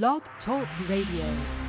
Blog Talk Radio.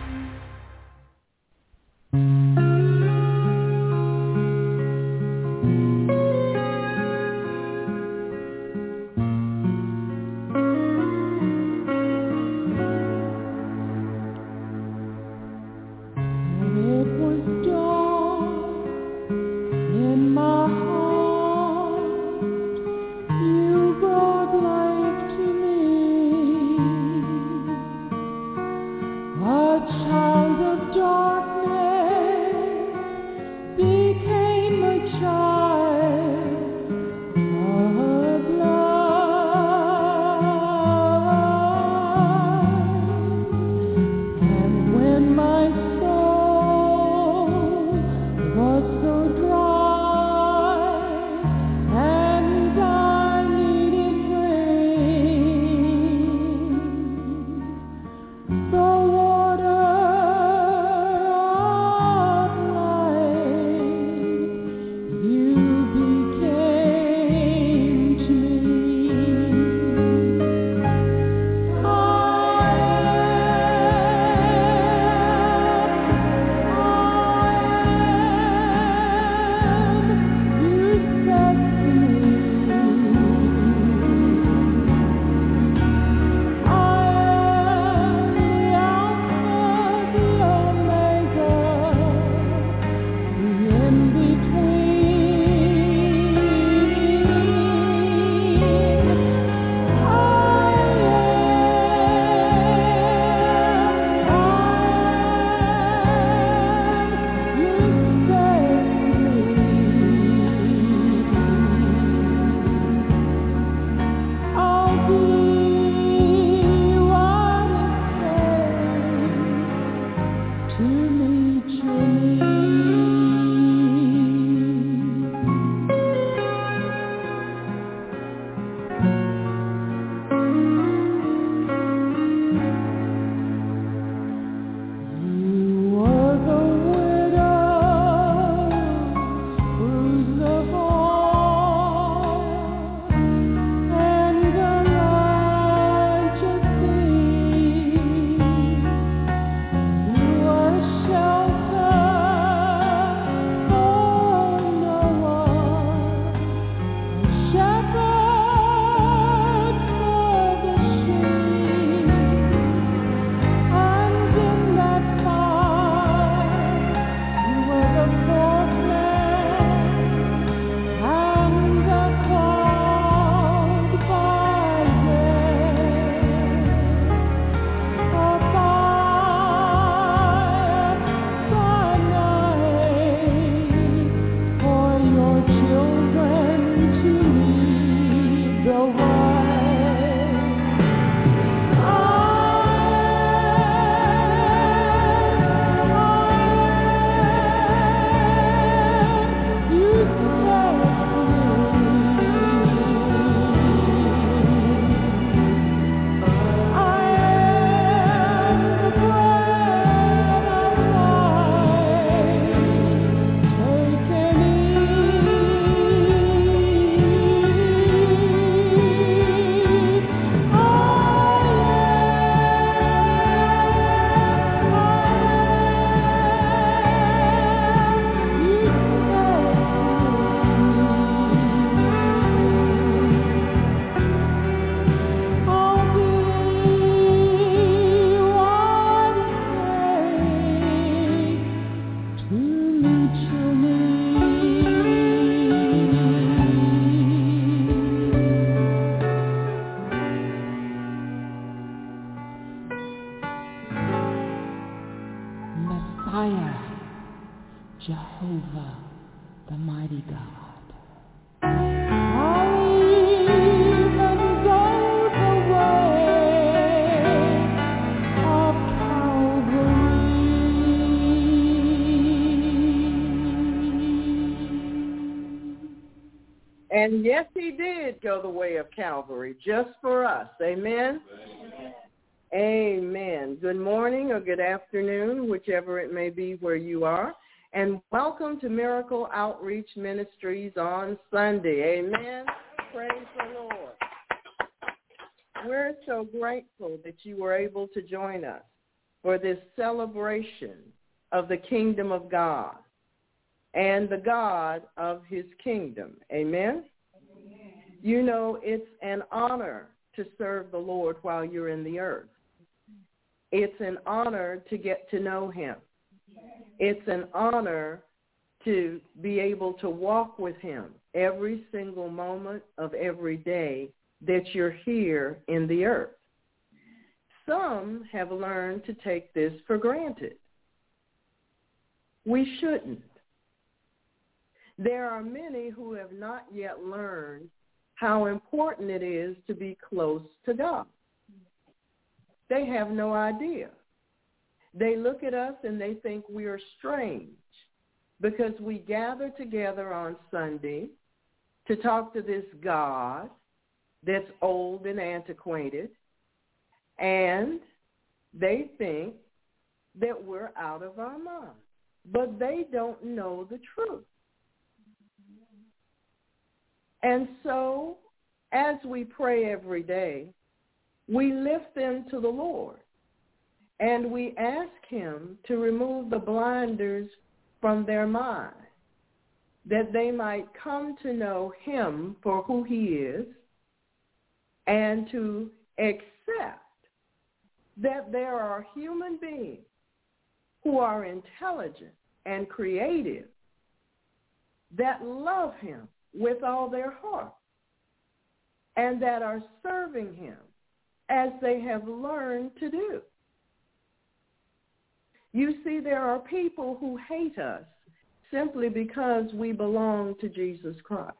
And yes, he did go the way of Calvary just for us. Amen. Amen. Good morning or good afternoon, whichever it may be where you are. And welcome to Miracle Outreach Ministries on Sunday. Amen. Praise the Lord. we're so grateful that you were able to join us for this celebration of the kingdom of God and the God of his kingdom. Amen? You know, it's an honor to serve the Lord while you're in the earth. It's an honor to get to know him. It's an honor to be able to walk with him every single moment of every day that you're here in the earth. Some have learned to take this for granted. We shouldn't. There are many who have not yet learned how important it is to be close to God. They have no idea. They look at us and they think we are strange because we gather together on Sunday to talk to this God that's old and antiquated, and they think that we're out of our minds. But they don't know the truth. And so as we pray every day, we lift them to the Lord. And we ask him to remove the blinders from their mind that they might come to know him for who he is and to accept that there are human beings who are intelligent and creative that love him with all their heart and that are serving him as they have learned to do. You see, there are people who hate us simply because we belong to Jesus Christ.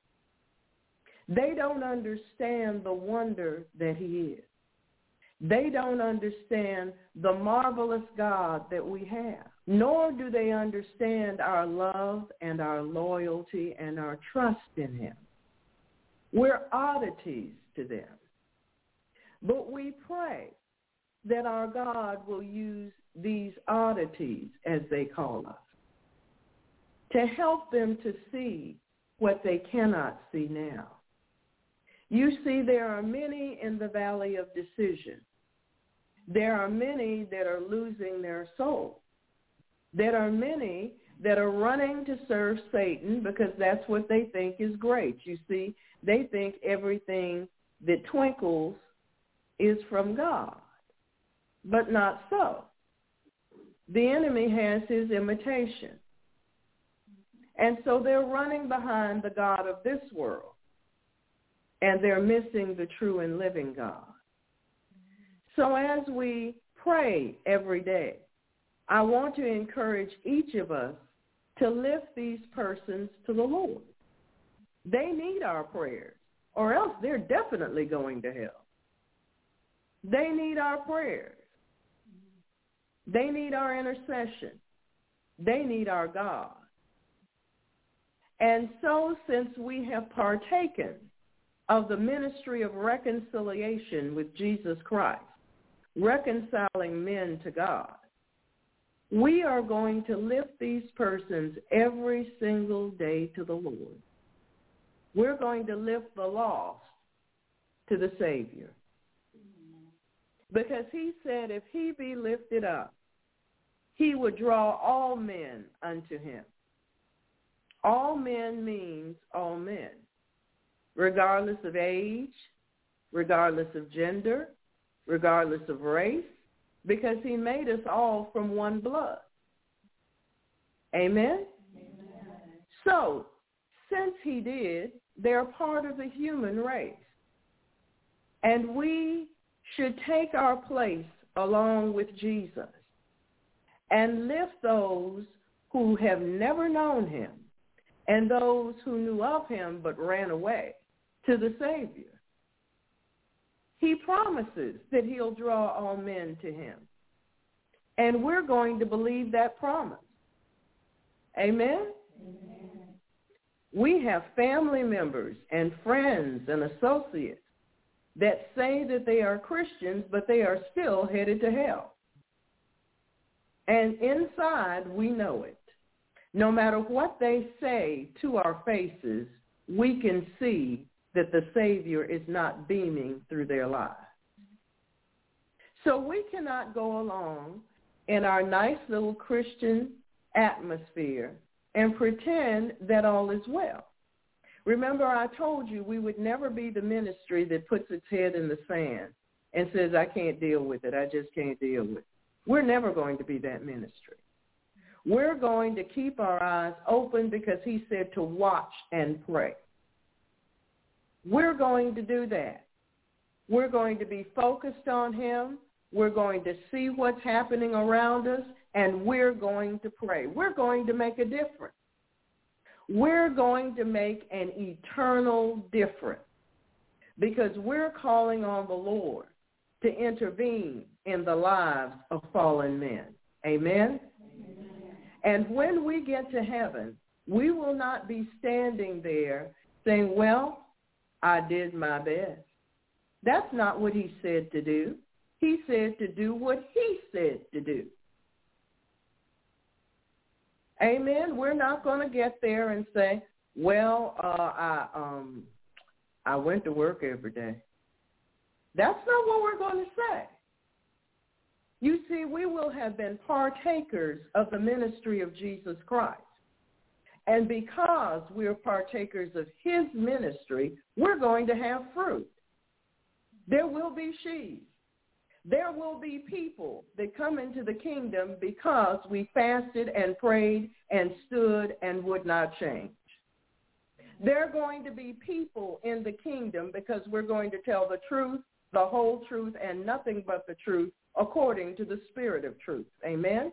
They don't understand the wonder that he is. They don't understand the marvelous God that we have, nor do they understand our love and our loyalty and our trust in him. We're oddities to them. But we pray that our God will use these oddities, as they call us, to help them to see what they cannot see now. You see, there are many in the valley of decision. There are many that are losing their soul. There are many that are running to serve Satan because that's what they think is great. You see, they think everything that twinkles is from God, but not so. The enemy has his imitation. And so they're running behind the God of this world, and they're missing the true and living God. So as we pray every day, I want to encourage each of us to lift these persons to the Lord. They need our prayers, or else they're definitely going to hell. They need our prayers. They need our intercession. They need our God. And so since we have partaken of the ministry of reconciliation with Jesus Christ, reconciling men to God, we are going to lift these persons every single day to the Lord. We're going to lift the lost to the Savior. Because he said if he be lifted up, he would draw all men unto him. All men means all men, regardless of age, regardless of gender, regardless of race, because he made us all from one blood. Amen? Amen? So, since he did, they're part of the human race. And we should take our place along with Jesus and lift those who have never known him and those who knew of him but ran away to the Savior. He promises that he'll draw all men to him. And we're going to believe that promise. Amen? Amen? We have family members and friends and associates that say that they are Christians, but they are still headed to hell. And inside, we know it. No matter what they say to our faces, we can see that the Savior is not beaming through their lives. So we cannot go along in our nice little Christian atmosphere and pretend that all is well. Remember, I told you we would never be the ministry that puts its head in the sand and says, I can't deal with it. I just can't deal with it. We're never going to be that ministry. We're going to keep our eyes open because he said to watch and pray. We're going to do that. We're going to be focused on him. We're going to see what's happening around us, and we're going to pray. We're going to make a difference. We're going to make an eternal difference because we're calling on the Lord to intervene in the lives of fallen men. Amen? And when we get to heaven, we will not be standing there saying, well, I did my best. That's not what he said to do. He said to do what he said to do. Amen. We're not going to get there and say, well, uh, I um, I went to work every day. That's not what we're going to say. You see, we will have been partakers of the ministry of Jesus Christ. And because we're partakers of his ministry, we're going to have fruit. There will be sheaves. There will be people that come into the kingdom because we fasted and prayed and stood and would not change. There are going to be people in the kingdom because we're going to tell the truth, the whole truth, and nothing but the truth according to the spirit of truth. Amen?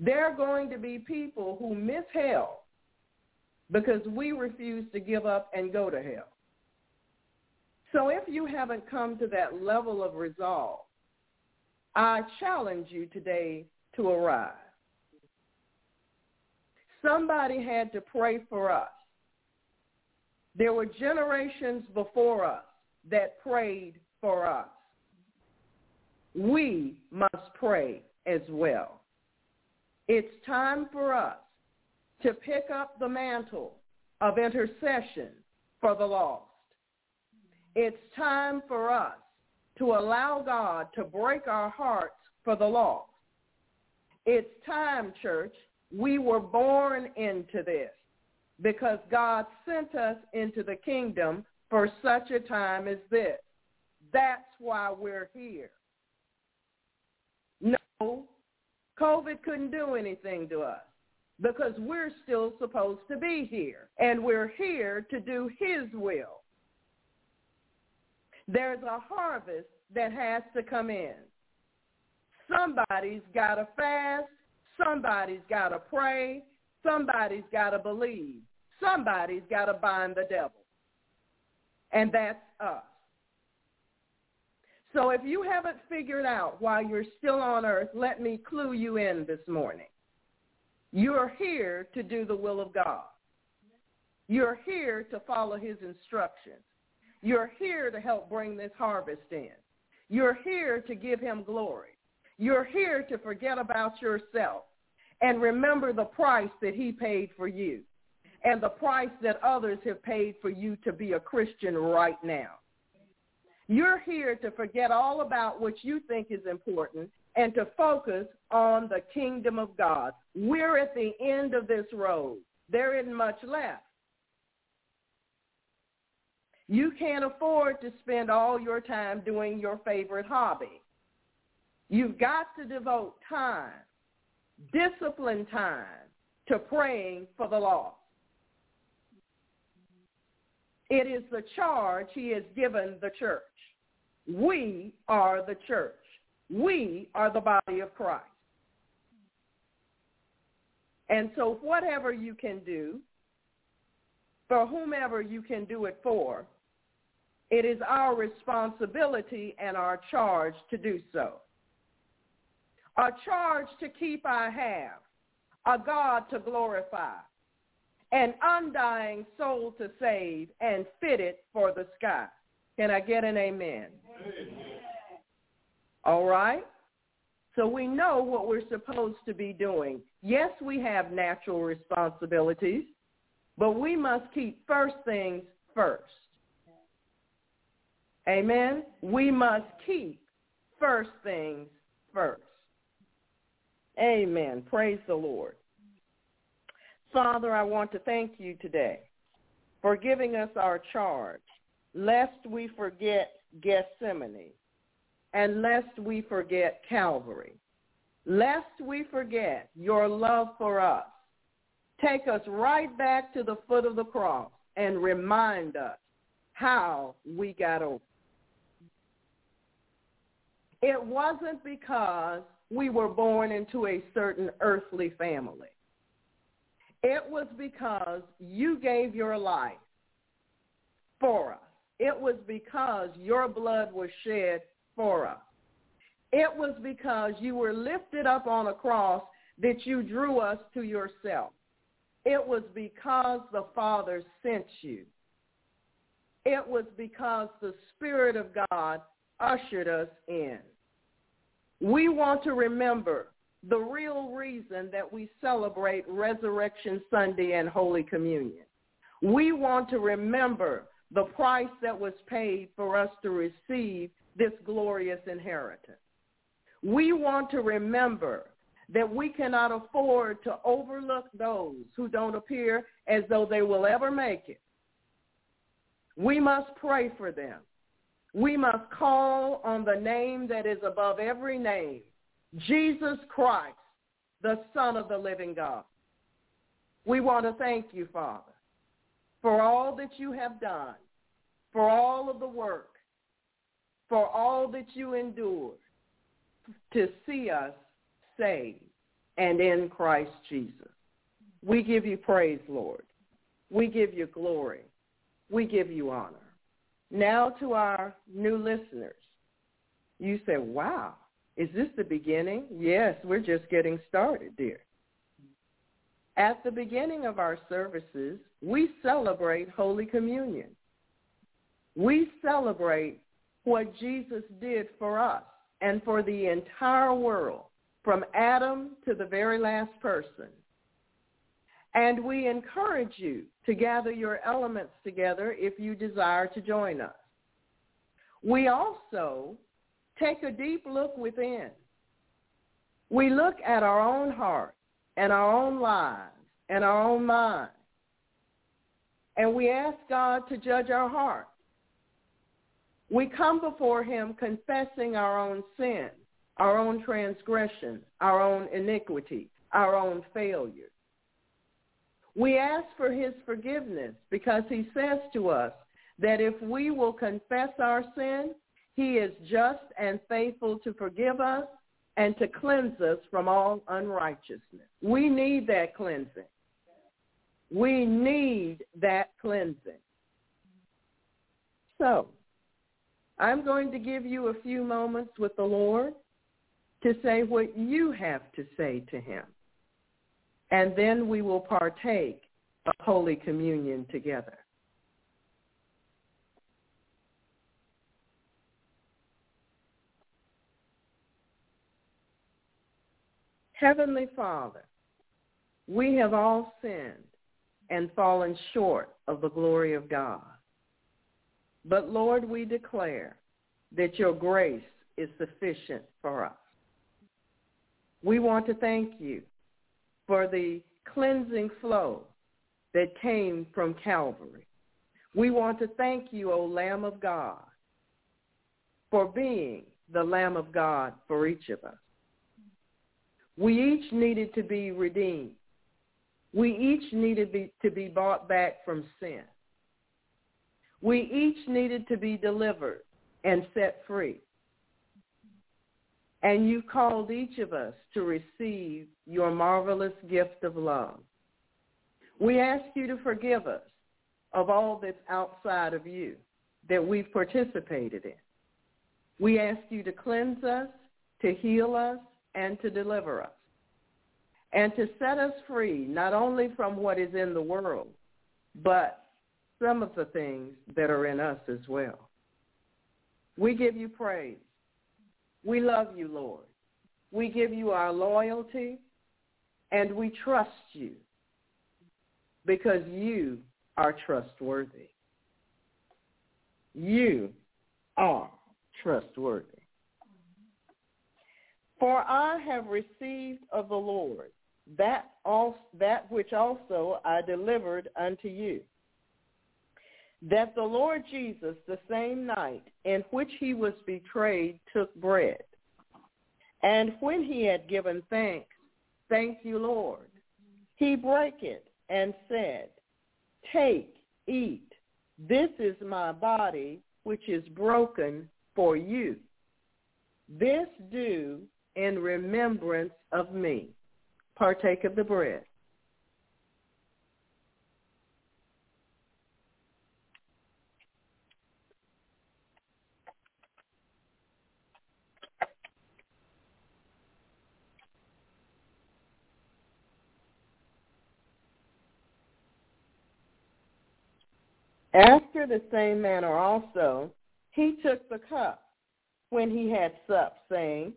There are going to be people who miss hell because we refuse to give up and go to hell. So if you haven't come to that level of resolve, I challenge you today to arrive. Somebody had to pray for us. There were generations before us that prayed for us we must pray as well. It's time for us to pick up the mantle of intercession for the lost. It's time for us to allow God to break our hearts for the lost. It's time, church. We were born into this because God sent us into the kingdom for such a time as this. That's why we're here. No, COVID couldn't do anything to us because we're still supposed to be here and we're here to do his will. There's a harvest that has to come in. Somebody's got to fast. Somebody's got to pray. Somebody's got to believe. Somebody's got to bind the devil. And that's us. So if you haven't figured out why you're still on earth, let me clue you in this morning. You're here to do the will of God. You're here to follow his instructions. You're here to help bring this harvest in. You're here to give him glory. You're here to forget about yourself and remember the price that he paid for you and the price that others have paid for you to be a Christian right now. You're here to forget all about what you think is important and to focus on the kingdom of God. We're at the end of this road. There isn't much left. You can't afford to spend all your time doing your favorite hobby. You've got to devote time, disciplined time, to praying for the lost. It is the charge he has given the church. We are the church. We are the body of Christ. And so whatever you can do, for whomever you can do it for, it is our responsibility and our charge to do so. A charge to keep I have, a God to glorify, an undying soul to save, and fitted for the sky. Can I get an amen? All right? So we know what we're supposed to be doing. Yes, we have natural responsibilities, but we must keep first things first. Amen? We must keep first things first. Amen. Praise the Lord. Father, I want to thank you today for giving us our charge, lest we forget Gethsemane and lest we forget Calvary, lest we forget your love for us. Take us right back to the foot of the cross and remind us how we got over. It wasn't because we were born into a certain earthly family. It was because you gave your life for us. It was because your blood was shed for us. It was because you were lifted up on a cross that you drew us to yourself. It was because the Father sent you. It was because the Spirit of God ushered us in. We want to remember the real reason that we celebrate Resurrection Sunday and Holy Communion. We want to remember the price that was paid for us to receive this glorious inheritance. We want to remember that we cannot afford to overlook those who don't appear as though they will ever make it. We must pray for them. We must call on the name that is above every name, Jesus Christ, the Son of the living God. We want to thank you, Father, for all that you have done, for all of the work, for all that you endured to see us saved and in Christ Jesus. We give you praise, Lord. We give you glory. We give you honor. Now to our new listeners. You say, wow, is this the beginning? Yes, we're just getting started, dear. At the beginning of our services, we celebrate Holy Communion. We celebrate what Jesus did for us and for the entire world, from Adam to the very last person. And we encourage you to gather your elements together if you desire to join us. We also take a deep look within. We look at our own heart and our own lives and our own minds. And we ask God to judge our heart. We come before him confessing our own sin, our own transgression, our own iniquity, our own failures. We ask for his forgiveness because he says to us that if we will confess our sin, he is just and faithful to forgive us and to cleanse us from all unrighteousness. We need that cleansing. We need that cleansing. So, I'm going to give you a few moments with the Lord to say what you have to say to him and then we will partake of Holy Communion together. Heavenly Father, we have all sinned and fallen short of the glory of God. But Lord, we declare that your grace is sufficient for us. We want to thank you for the cleansing flow that came from Calvary. We want to thank you, O Lamb of God, for being the Lamb of God for each of us. We each needed to be redeemed. We each needed be, to be bought back from sin. We each needed to be delivered and set free. And you called each of us to receive your marvelous gift of love. We ask you to forgive us of all that's outside of you that we've participated in. We ask you to cleanse us, to heal us, and to deliver us, and to set us free not only from what is in the world, but some of the things that are in us as well. We give you praise we love you, Lord. We give you our loyalty and we trust you because you are trustworthy. You are trustworthy. For I have received of the Lord that, also, that which also I delivered unto you, that the Lord Jesus, the same night in which he was betrayed, took bread. And when he had given thanks, thank you, Lord, he brake it and said, Take, eat. This is my body, which is broken for you. This do in remembrance of me. Partake of the bread. After the same manner also, he took the cup when he had supped, saying,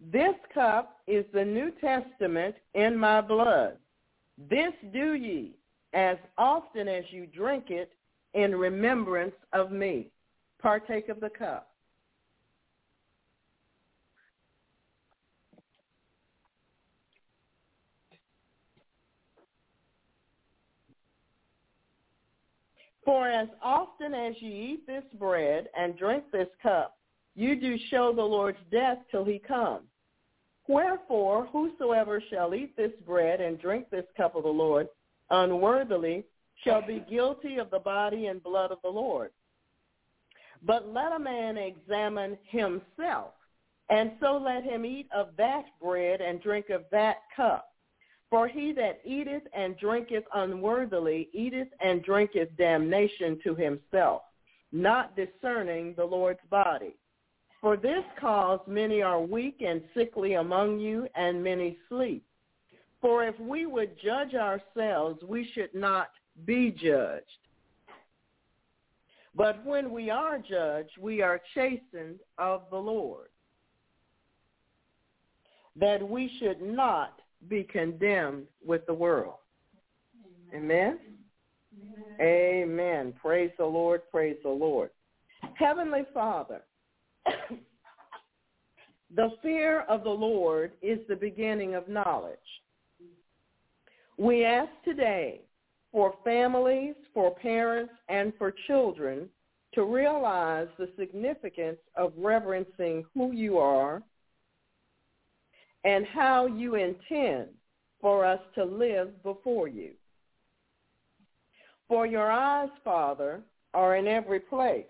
This cup is the New Testament in my blood. This do ye as often as you drink it in remembrance of me. Partake of the cup. For as often as ye eat this bread and drink this cup, you do show the Lord's death till he come. Wherefore, whosoever shall eat this bread and drink this cup of the Lord unworthily shall be guilty of the body and blood of the Lord. But let a man examine himself, and so let him eat of that bread and drink of that cup. For he that eateth and drinketh unworthily eateth and drinketh damnation to himself, not discerning the Lord's body. For this cause many are weak and sickly among you, and many sleep. For if we would judge ourselves, we should not be judged. But when we are judged, we are chastened of the Lord, that we should not be condemned with the world. Amen? Amen. Amen. Praise the Lord. Praise the Lord. Heavenly Father, the fear of the Lord is the beginning of knowledge. We ask today for families, for parents, and for children to realize the significance of reverencing who you are and how you intend for us to live before you. For your eyes, Father, are in every place,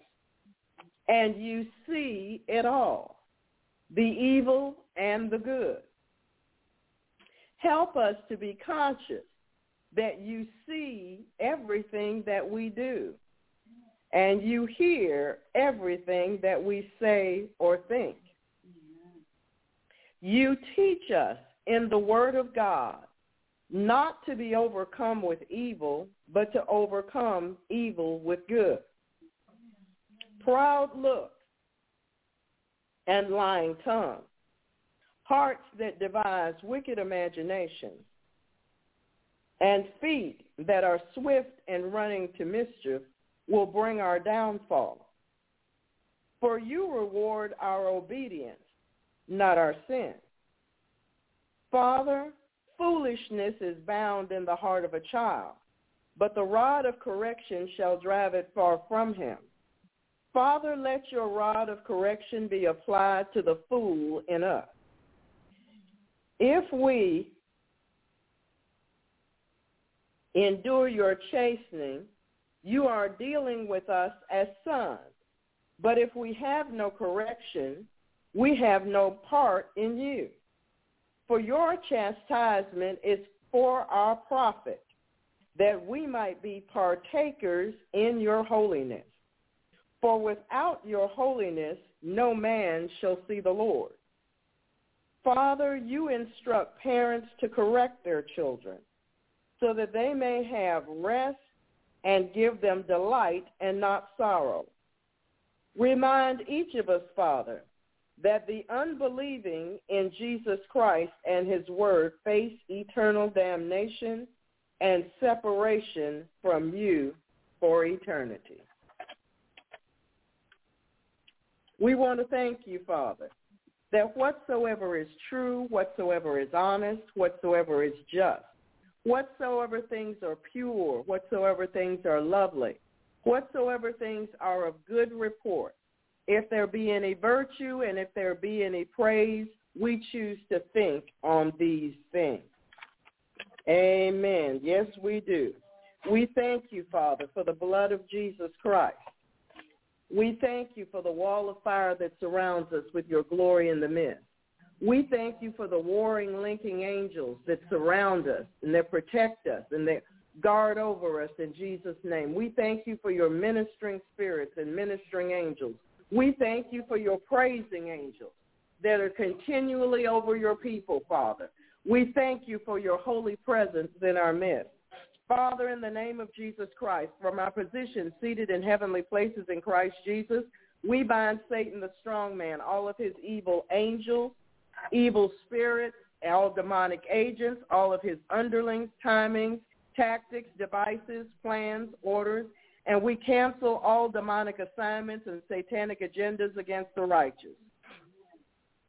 and you see it all, the evil and the good. Help us to be conscious that you see everything that we do, and you hear everything that we say or think. You teach us in the Word of God not to be overcome with evil, but to overcome evil with good. Proud looks and lying tongue, hearts that devise wicked imaginations, and feet that are swift and running to mischief will bring our downfall. For you reward our obedience not our sin. Father, foolishness is bound in the heart of a child, but the rod of correction shall drive it far from him. Father, let your rod of correction be applied to the fool in us. If we endure your chastening, you are dealing with us as sons. But if we have no correction, we have no part in you. For your chastisement is for our profit, that we might be partakers in your holiness. For without your holiness, no man shall see the Lord. Father, you instruct parents to correct their children so that they may have rest and give them delight and not sorrow. Remind each of us, Father, that the unbelieving in Jesus Christ and his word face eternal damnation and separation from you for eternity. We want to thank you, Father, that whatsoever is true, whatsoever is honest, whatsoever is just, whatsoever things are pure, whatsoever things are lovely, whatsoever things are of good report, if there be any virtue and if there be any praise, we choose to think on these things. Amen. Yes, we do. We thank you, Father, for the blood of Jesus Christ. We thank you for the wall of fire that surrounds us with your glory in the midst. We thank you for the warring, linking angels that surround us and that protect us and that guard over us in Jesus' name. We thank you for your ministering spirits and ministering angels. We thank you for your praising angels that are continually over your people, Father. We thank you for your holy presence in our midst. Father, in the name of Jesus Christ, from our position seated in heavenly places in Christ Jesus, we bind Satan the strong man, all of his evil angels, evil spirits, all demonic agents, all of his underlings, timings, tactics, devices, plans, orders, and we cancel all demonic assignments and satanic agendas against the righteous.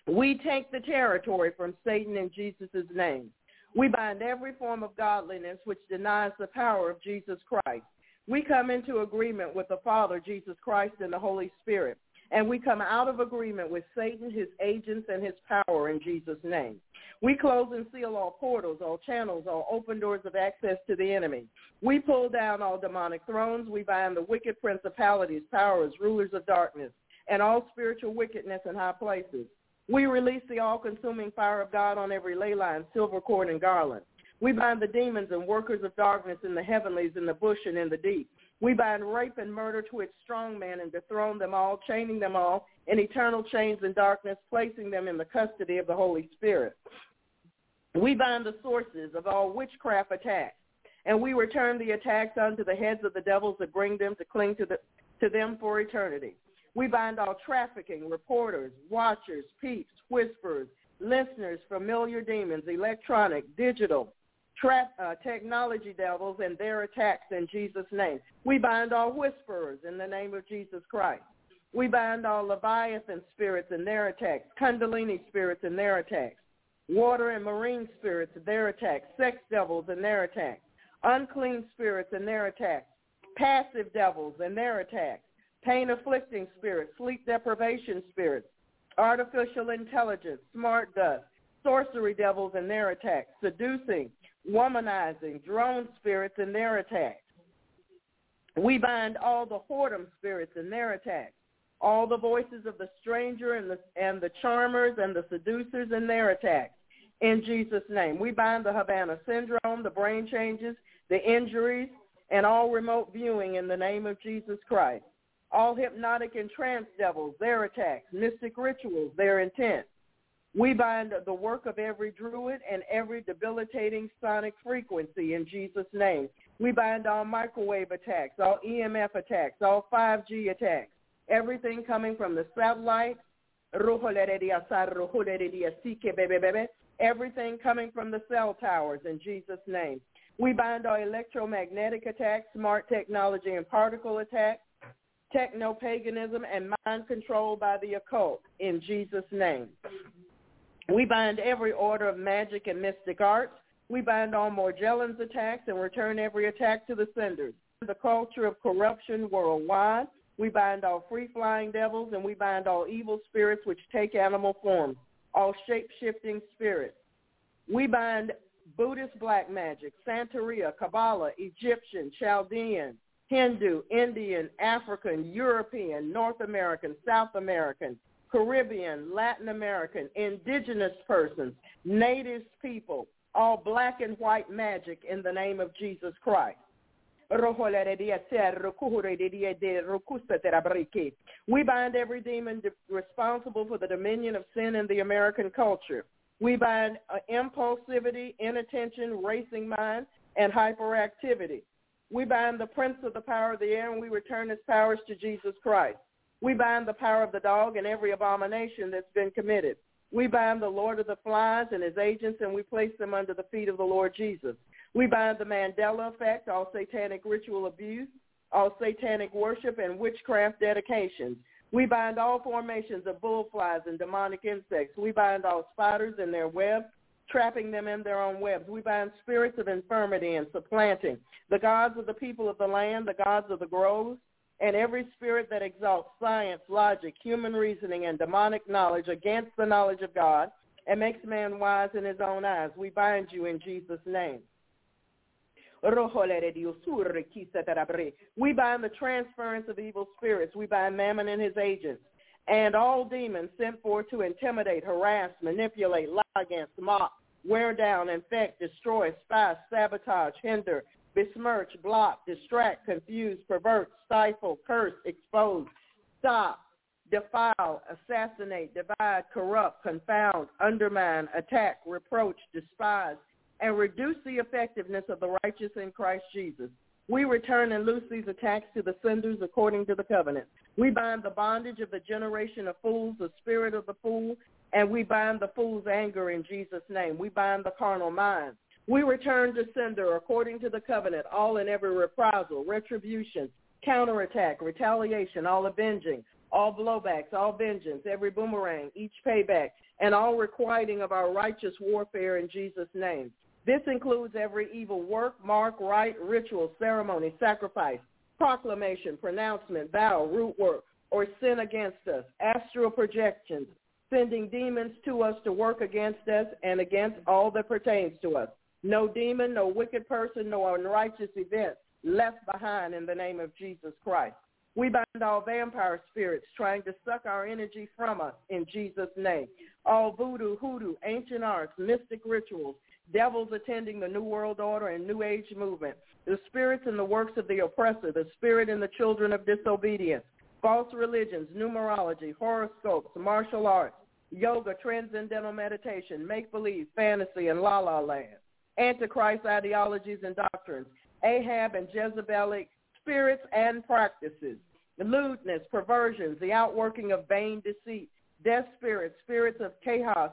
We take the territory from Satan in Jesus' name. We bind every form of godliness which denies the power of Jesus Christ. We come into agreement with the Father, Jesus Christ, and the Holy Spirit. And we come out of agreement with Satan, his agents, and his power in Jesus' name. We close and seal all portals, all channels, all open doors of access to the enemy. We pull down all demonic thrones. We bind the wicked principalities, powers, rulers of darkness, and all spiritual wickedness in high places. We release the all-consuming fire of God on every ley line, silver cord, and garland. We bind the demons and workers of darkness in the heavenlies, in the bush, and in the deep. We bind rape and murder to its strong man and dethrone them all, chaining them all in eternal chains and darkness, placing them in the custody of the Holy Spirit. We bind the sources of all witchcraft attacks, and we return the attacks unto the heads of the devils that bring them to cling to, the, to them for eternity. We bind all trafficking, reporters, watchers, peeps, whisperers, listeners, familiar demons, electronic, digital, tra- uh, technology devils, and their attacks in Jesus' name. We bind all whisperers in the name of Jesus Christ. We bind all Leviathan spirits and their attacks, Kundalini spirits and their attacks, water and marine spirits and their attacks, sex devils and their attacks, unclean spirits and their attacks, passive devils and their attacks, pain-afflicting spirits, sleep deprivation spirits, artificial intelligence, smart dust, sorcery devils and their attacks, seducing, womanizing, drone spirits and their attacks. We bind all the whoredom spirits and their attacks, all the voices of the stranger and the, and the charmers and the seducers and their attacks. In Jesus' name, we bind the Havana syndrome, the brain changes, the injuries, and all remote viewing in the name of Jesus Christ all hypnotic and trance devils, their attacks, mystic rituals, their intent. We bind the work of every druid and every debilitating sonic frequency in Jesus' name. We bind all microwave attacks, all EMF attacks, all 5G attacks, everything coming from the satellite, everything coming from the cell towers in Jesus' name. We bind all electromagnetic attacks, smart technology and particle attacks, techno-paganism, and mind control by the occult in Jesus' name. We bind every order of magic and mystic arts. We bind all Morgellons attacks and return every attack to the senders. The culture of corruption worldwide. We bind all free-flying devils and we bind all evil spirits which take animal forms, all shape-shifting spirits. We bind Buddhist black magic, Santeria, Kabbalah, Egyptian, Chaldean, Hindu, Indian, African, European, North American, South American, Caribbean, Latin American, indigenous persons, native people, all black and white magic in the name of Jesus Christ. We bind every demon responsible for the dominion of sin in the American culture. We bind uh, impulsivity, inattention, racing mind, and hyperactivity. We bind the prince of the power of the air and we return his powers to Jesus Christ. We bind the power of the dog and every abomination that's been committed. We bind the Lord of the flies and his agents and we place them under the feet of the Lord Jesus. We bind the Mandela effect, all satanic ritual abuse, all satanic worship and witchcraft dedications. We bind all formations of bullflies and demonic insects. We bind all spiders and their webs, trapping them in their own webs. We bind spirits of infirmity and supplanting, the gods of the people of the land, the gods of the groves, and every spirit that exalts science, logic, human reasoning, and demonic knowledge against the knowledge of God and makes man wise in his own eyes. We bind you in Jesus' name. We bind the transference of evil spirits. We bind Mammon and his agents and all demons sent forth to intimidate, harass, manipulate, lie against, mock, wear down, infect, destroy, spy, sabotage, hinder, besmirch, block, distract, confuse, pervert, stifle, curse, expose, stop, defile, assassinate, divide, corrupt, confound, undermine, attack, reproach, despise, and reduce the effectiveness of the righteous in Christ Jesus. We return and loose these attacks to the senders according to the covenant. We bind the bondage of the generation of fools, the spirit of the fool, and we bind the fool's anger in Jesus' name. We bind the carnal mind. We return to sender according to the covenant, all and every reprisal, retribution, counterattack, retaliation, all avenging, all blowbacks, all vengeance, every boomerang, each payback, and all requiting of our righteous warfare in Jesus' name. This includes every evil work, mark, rite, ritual, ceremony, sacrifice, proclamation, pronouncement, vow, root work, or sin against us, astral projections, sending demons to us to work against us and against all that pertains to us. No demon, no wicked person, no unrighteous event left behind in the name of Jesus Christ. We bind all vampire spirits trying to suck our energy from us in Jesus' name. All voodoo, hoodoo, ancient arts, mystic rituals, devils attending the New World Order and New Age movement, the spirits and the works of the oppressor, the spirit and the children of disobedience, false religions, numerology, horoscopes, martial arts, yoga, transcendental meditation, make-believe, fantasy, and la-la land, antichrist ideologies and doctrines, Ahab and Jezebelic spirits and practices, lewdness, perversions, the outworking of vain deceit, death spirits, spirits of chaos,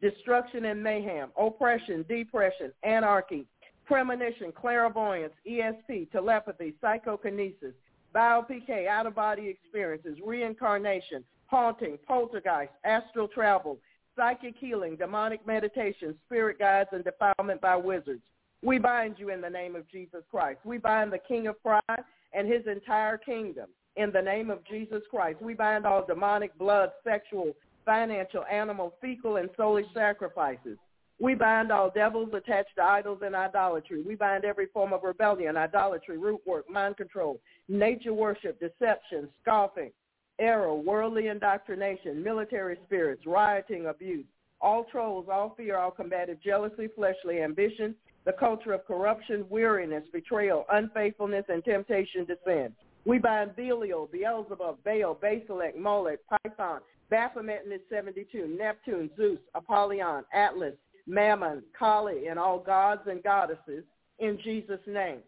destruction and mayhem, oppression, depression, anarchy, premonition, clairvoyance, ESP, telepathy, psychokinesis, bio-PK, out-of-body experiences, reincarnation, haunting, poltergeist, astral travel, psychic healing, demonic meditation, spirit guides, and defilement by wizards. We bind you in the name of Jesus Christ. We bind the king of pride and his entire kingdom in the name of Jesus Christ. We bind all demonic blood, sexual, financial, animal, fecal, and soulish sacrifices. We bind all devils attached to idols and idolatry. We bind every form of rebellion, idolatry, root work, mind control, nature worship, deception, scoffing, error, worldly indoctrination, military spirits, rioting, abuse, all trolls, all fear, all combative jealousy, fleshly ambition, the culture of corruption, weariness, betrayal, unfaithfulness, and temptation to sin. We bind Belial, Beelzebub, Baal, Basilek, Molech, Python, Baphomet and his 72, Neptune, Zeus, Apollyon, Atlas, Mammon, Kali, and all gods and goddesses in Jesus' name.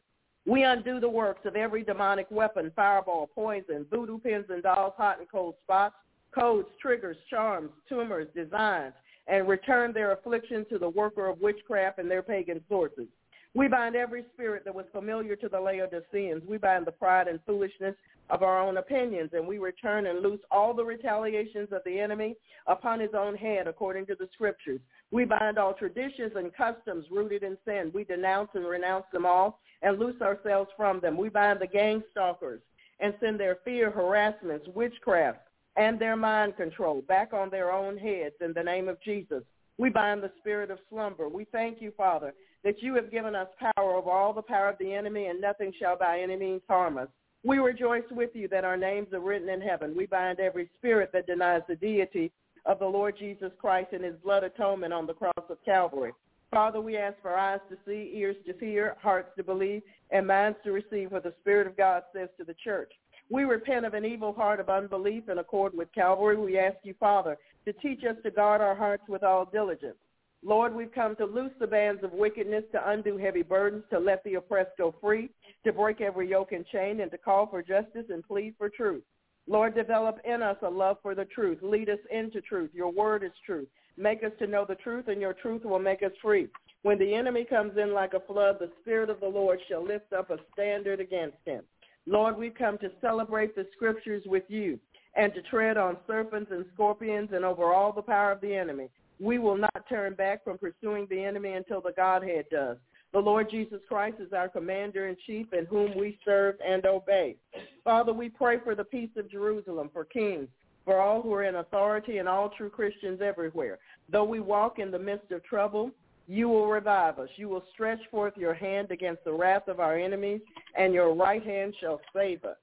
We undo the works of every demonic weapon, fireball, poison, voodoo pins and dolls, hot and cold spots, codes, triggers, charms, tumors, designs, and return their affliction to the worker of witchcraft and their pagan sources. We bind every spirit that was familiar to the Laodiceans. We bind the pride and foolishness of our own opinions, and we return and loose all the retaliations of the enemy upon his own head, according to the scriptures. We bind all traditions and customs rooted in sin. We denounce and renounce them all and loose ourselves from them. We bind the gang stalkers and send their fear, harassments, witchcraft, and their mind control back on their own heads in the name of Jesus. We bind the spirit of slumber. We thank you, Father, that you have given us power over all the power of the enemy, and nothing shall by any means harm us. We rejoice with you that our names are written in heaven. We bind every spirit that denies the deity of the Lord Jesus Christ and his blood atonement on the cross of Calvary. Father, we ask for eyes to see, ears to hear, hearts to believe, and minds to receive what the Spirit of God says to the church. We repent of an evil heart of unbelief in accord with Calvary. We ask you, Father, to teach us to guard our hearts with all diligence. Lord, we've come to loose the bands of wickedness, to undo heavy burdens, to let the oppressed go free, to break every yoke and chain, and to call for justice and plead for truth. Lord, develop in us a love for the truth. Lead us into truth. Your word is truth. Make us to know the truth, and your truth will make us free. When the enemy comes in like a flood, the Spirit of the Lord shall lift up a standard against him. Lord, we've come to celebrate the scriptures with you and to tread on serpents and scorpions and over all the power of the enemy. We will not turn back from pursuing the enemy until the Godhead does. The Lord Jesus Christ is our commander in chief in whom we serve and obey. Father, we pray for the peace of Jerusalem, for kings, for all who are in authority and all true Christians everywhere. Though we walk in the midst of trouble, you will revive us. You will stretch forth your hand against the wrath of our enemies, and your right hand shall save us.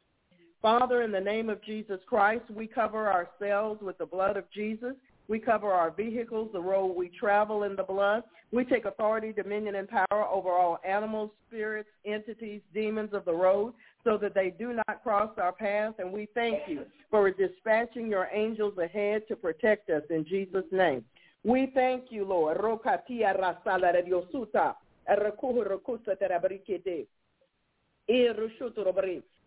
Father, in the name of Jesus Christ, we cover ourselves with the blood of Jesus. We cover our vehicles, the road we travel in the blood. We take authority, dominion, and power over all animals, spirits, entities, demons of the road, so that they do not cross our path. And we thank you for dispatching your angels ahead to protect us in Jesus' name. We thank you, Lord.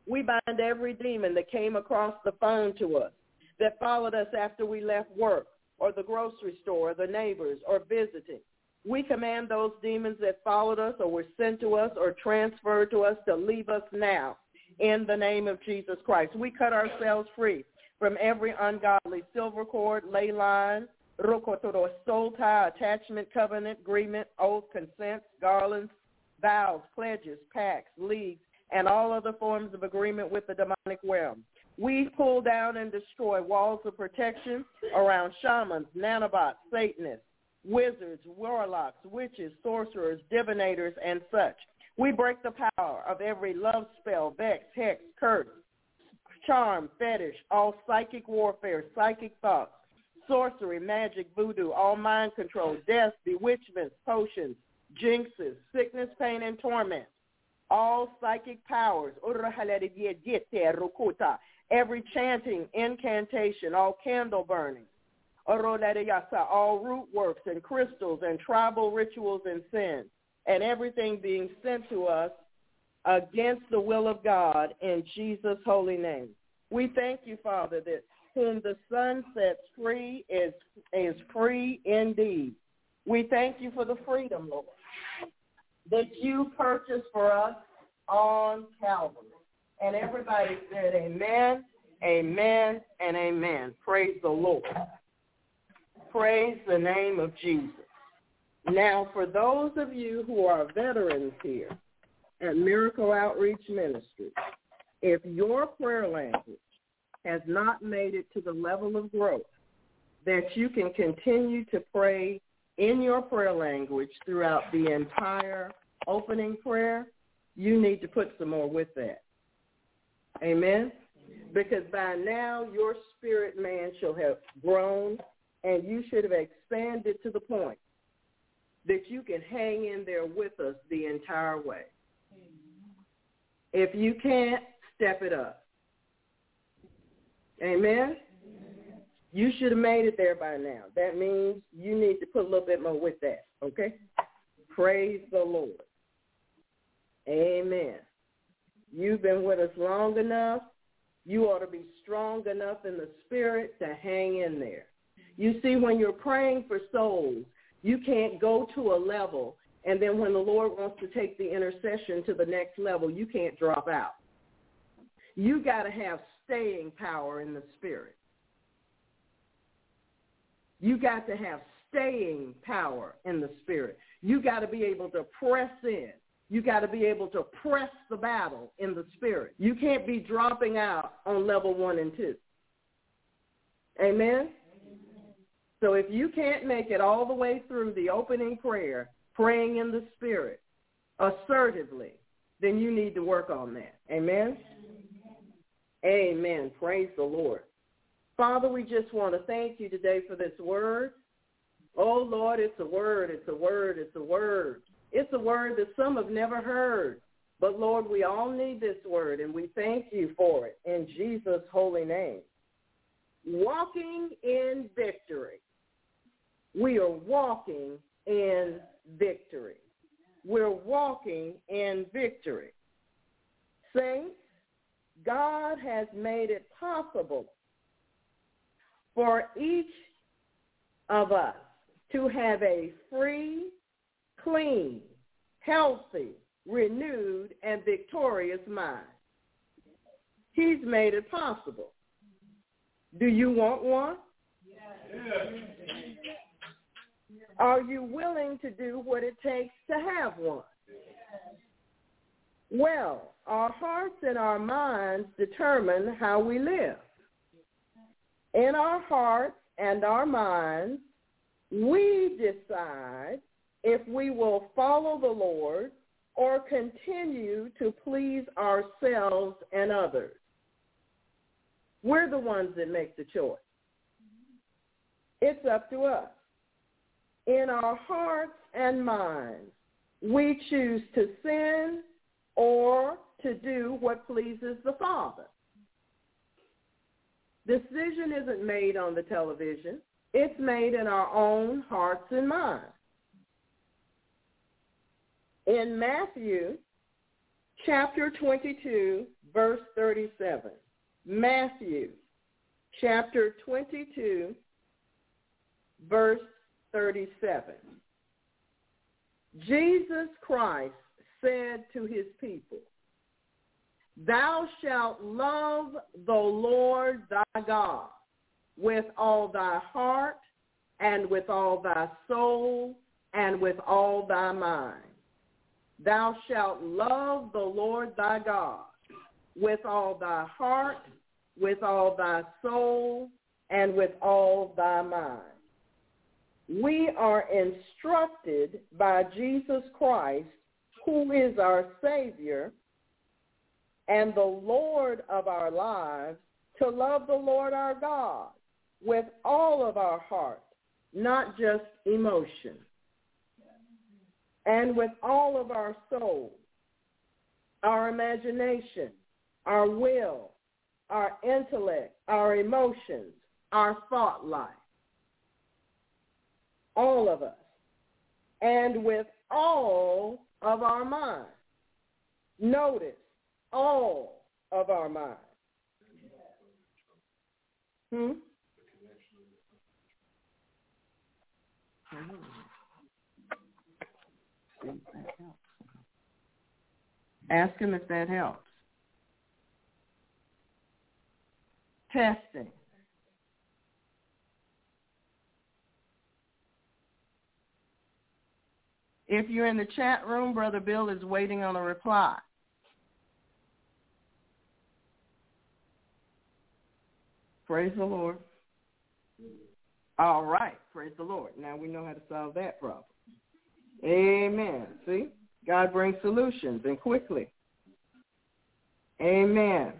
We bind every demon that came across the phone to us, that followed us after we left work or the grocery store or the neighbors or visiting. We command those demons that followed us or were sent to us or transferred to us to leave us now in the name of Jesus Christ. We cut ourselves free from every ungodly silver cord, ley line, rokotoro, soul tie, attachment, covenant, agreement, oath, consent, garlands, vows, pledges, pacts, leagues, and all other forms of agreement with the demonic realm. We pull down and destroy walls of protection around shamans, nanobots, Satanists, wizards, warlocks, witches, sorcerers, divinators, and such. We break the power of every love spell, vex, hex, curse, charm, fetish, all psychic warfare, psychic thoughts, sorcery, magic, voodoo, all mind control, death, bewitchments, potions, jinxes, sickness, pain, and torment, all psychic powers, every chanting, incantation, all candle burning, all root works and crystals and tribal rituals and sin, and everything being sent to us against the will of God in Jesus' holy name. We thank you, Father, that whom the Son sets free is, is free indeed. We thank you for the freedom, Lord, that you purchased for us on Calvary. And everybody said amen, amen, and amen. Praise the Lord. Praise the name of Jesus. Now, for those of you who are veterans here at Miracle Outreach Ministry, if your prayer language has not made it to the level of growth that you can continue to pray in your prayer language throughout the entire opening prayer, you need to put some more with that. Amen? Because by now your spirit man shall have grown and you should have expanded to the point that you can hang in there with us the entire way. If you can't, step it up. Amen? You should have made it there by now. That means you need to put a little bit more with that, okay? Praise the Lord. Amen. You've been with us long enough. You ought to be strong enough in the spirit to hang in there. You see, when you're praying for souls, you can't go to a level and then when the Lord wants to take the intercession to the next level, you can't drop out. You got to have staying power in the spirit. You got to have staying power in the spirit. You got to be able to press in. You got to be able to press the battle in the spirit. You can't be dropping out on level one and two. Amen? So if you can't make it all the way through the opening prayer, praying in the spirit, assertively, then you need to work on that. Amen? Amen. Praise the Lord. Father, we just want to thank you today for this word. Oh, Lord, it's a word, it's a word, it's a word. It's a word that some have never heard. But Lord, we all need this word, and we thank you for it in Jesus' holy name. Walking in victory. We are walking in victory. We're walking in victory. Saints, God has made it possible for each of us to have a free clean, healthy, renewed, and victorious mind. He's made it possible. Do you want one? Yes. Are you willing to do what it takes to have one? Well, our hearts and our minds determine how we live. In our hearts and our minds, we decide if we will follow the Lord or continue to please ourselves and others. We're the ones that make the choice. It's up to us. In our hearts and minds, we choose to sin or to do what pleases the Father. Decision isn't made on the television. It's made in our own hearts and minds. In Matthew chapter 22, verse 37, Matthew chapter 22, verse 37. Jesus Christ said to his people, Thou shalt love the Lord thy God with all thy heart and with all thy soul and with all thy mind. Thou shalt love the Lord thy God with all thy heart, with all thy soul, and with all thy mind. We are instructed by Jesus Christ, who is our Savior and the Lord of our lives, to love the Lord our God with all of our heart, not just emotion, and with all of our soul, our imagination, our will, our intellect, our emotions, our thought life. All of us. And with all of our mind. Notice, all of our mind. Hmm? Ask him if that helps. Testing. If you're in the chat room, Brother Bill is waiting on a reply. Praise the Lord. All right. Praise the Lord. Now we know how to solve that problem. Amen. See? God brings solutions and quickly. Amen.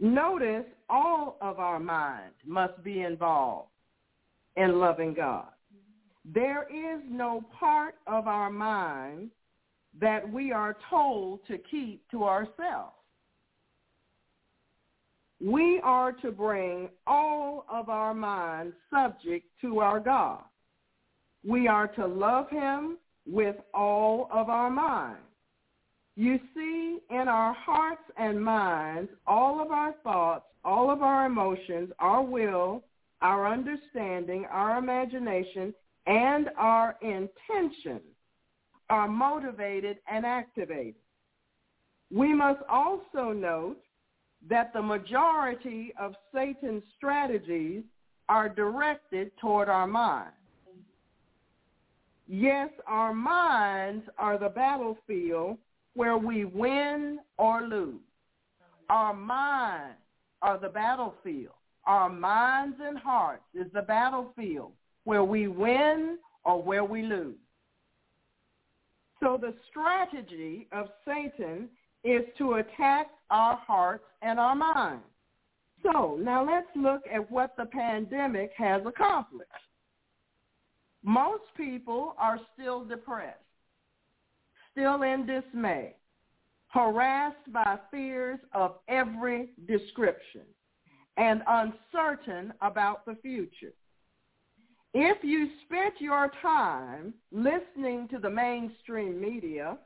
Notice all of our mind must be involved in loving God. There is no part of our mind that we are told to keep to ourselves. We are to bring all of our minds subject to our God. We are to love him with all of our mind. You see, in our hearts and minds, all of our thoughts, all of our emotions, our will, our understanding, our imagination, and our intentions are motivated and activated. We must also note that the majority of Satan's strategies are directed toward our minds. Yes, our minds are the battlefield where we win or lose. Our minds are the battlefield. Our minds and hearts is the battlefield where we win or where we lose. So the strategy of Satan is to attack our hearts and our minds. So now let's look at what the pandemic has accomplished. Most people are still depressed, still in dismay, harassed by fears of every description, and uncertain about the future. If you spent your time listening to the mainstream media,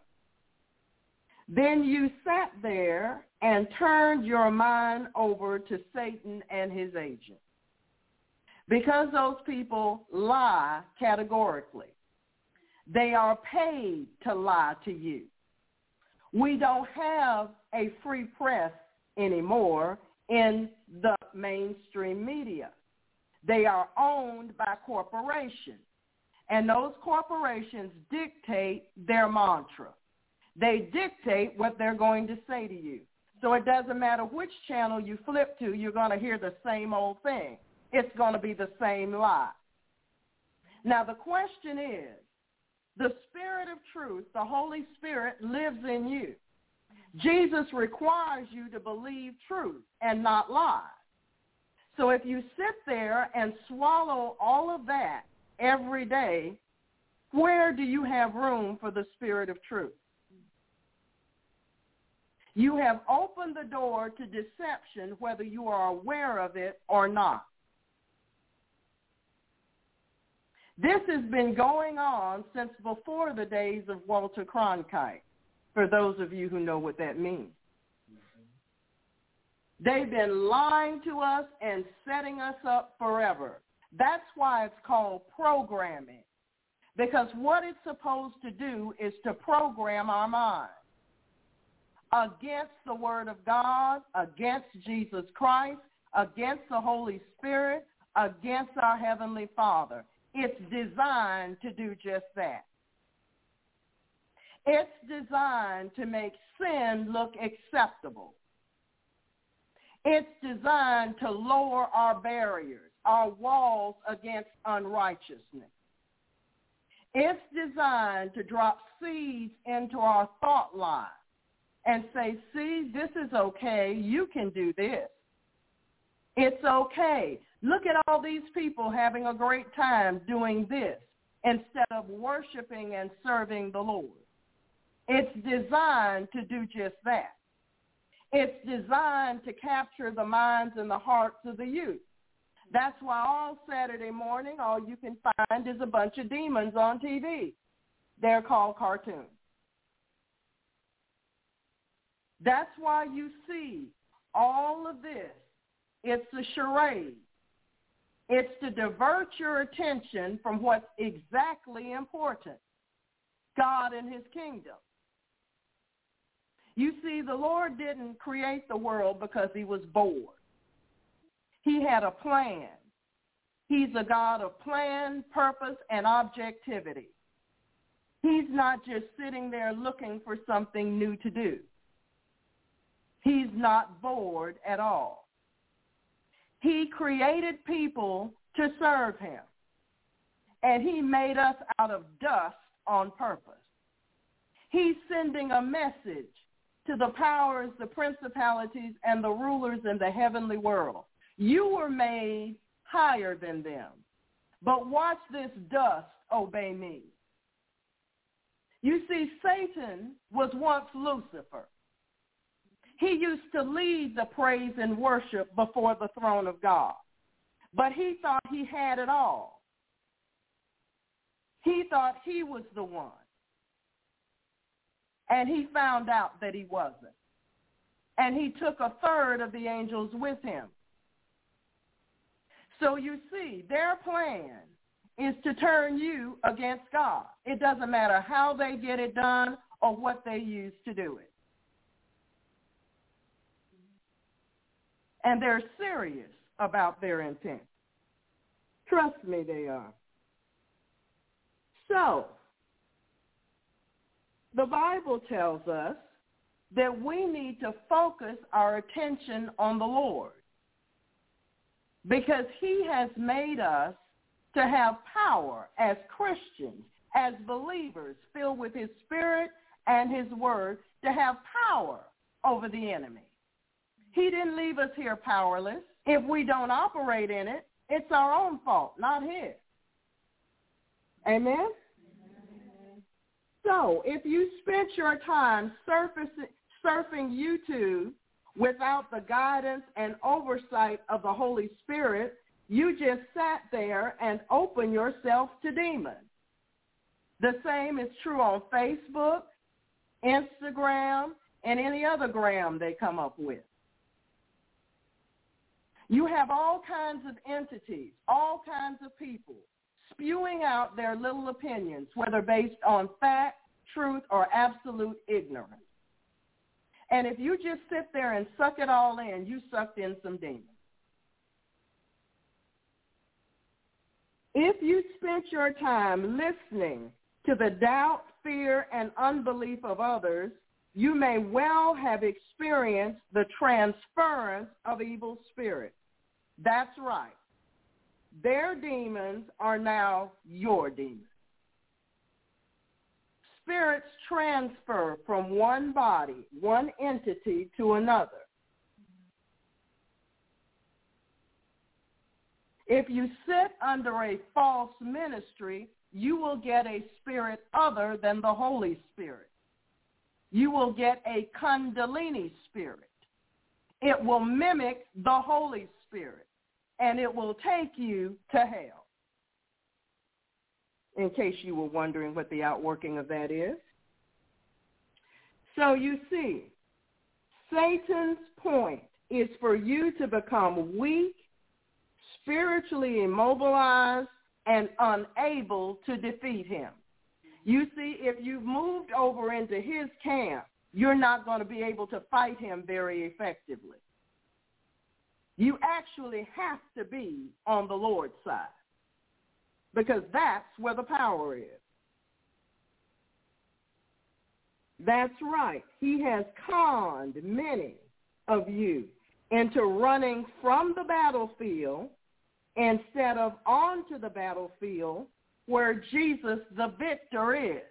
then you sat there and turned your mind over to Satan and his agents. Because those people lie categorically. They are paid to lie to you. We don't have a free press anymore in the mainstream media. They are owned by corporations, and those corporations dictate their mantra. They dictate what they're going to say to you. So it doesn't matter which channel you flip to, you're going to hear the same old thing. It's going to be the same lie. Now the question is, the Spirit of truth, the Holy Spirit, lives in you. Jesus requires you to believe truth and not lie. So if you sit there and swallow all of that every day, where do you have room for the Spirit of truth? You have opened the door to deception whether you are aware of it or not. This has been going on since before the days of Walter Cronkite, for those of you who know what that means. They've been lying to us and setting us up forever. That's why it's called programming. Because what it's supposed to do is to program our minds against the Word of God, against Jesus Christ, against the Holy Spirit, against our Heavenly Father. It's designed to do just that. It's designed to make sin look acceptable. It's designed to lower our barriers, our walls against unrighteousness. It's designed to drop seeds into our thought life and say, see, this is okay. You can do this. It's okay. Look at all these people having a great time doing this instead of worshiping and serving the Lord. It's designed to do just that. It's designed to capture the minds and the hearts of the youth. That's why all Saturday morning, all you can find is a bunch of demons on TV. They're called cartoons. That's why you see all of this. It's a charade. It's to divert your attention from what's exactly important, God and his kingdom. You see, the Lord didn't create the world because he was bored. He had a plan. He's a God of plan, purpose, and objectivity. He's not just sitting there looking for something new to do. He's not bored at all. He created people to serve him. And he made us out of dust on purpose. He's sending a message to the powers, the principalities, and the rulers in the heavenly world. You were made higher than them. But watch this dust obey me. You see, Satan was once Lucifer. He used to lead the praise and worship before the throne of God. But he thought he had it all. He thought he was the one. And he found out that he wasn't. And he took a third of the angels with him. So you see, their plan is to turn you against God. It doesn't matter how they get it done or what they use to do it. And they're serious about their intent. Trust me, they are. So, the Bible tells us that we need to focus our attention on the Lord because he has made us to have power as Christians, as believers filled with his spirit and his word to have power over the enemy. He didn't leave us here powerless. If we don't operate in it, it's our own fault, not his. Amen? So if you spent your time surfing YouTube without the guidance and oversight of the Holy Spirit, you just sat there and opened yourself to demons. The same is true on Facebook, Instagram, and any other gram they come up with. You have all kinds of entities, all kinds of people spewing out their little opinions, whether based on fact, truth, or absolute ignorance. And if you just sit there and suck it all in, you sucked in some demons. If you spent your time listening to the doubt, fear, and unbelief of others, you may well have experienced the transference of evil spirits. That's right. Their demons are now your demons. Spirits transfer from one body, one entity to another. If you sit under a false ministry, you will get a spirit other than the Holy Spirit. You will get a Kundalini spirit. It will mimic the Holy Spirit, and it will take you to hell. In case you were wondering what the outworking of that is. So you see, Satan's point is for you to become weak, spiritually immobilized, and unable to defeat him. You see, if you've moved over into his camp, you're not going to be able to fight him very effectively. You actually have to be on the Lord's side because that's where the power is. That's right. He has conned many of you into running from the battlefield instead of onto the battlefield where Jesus the victor is.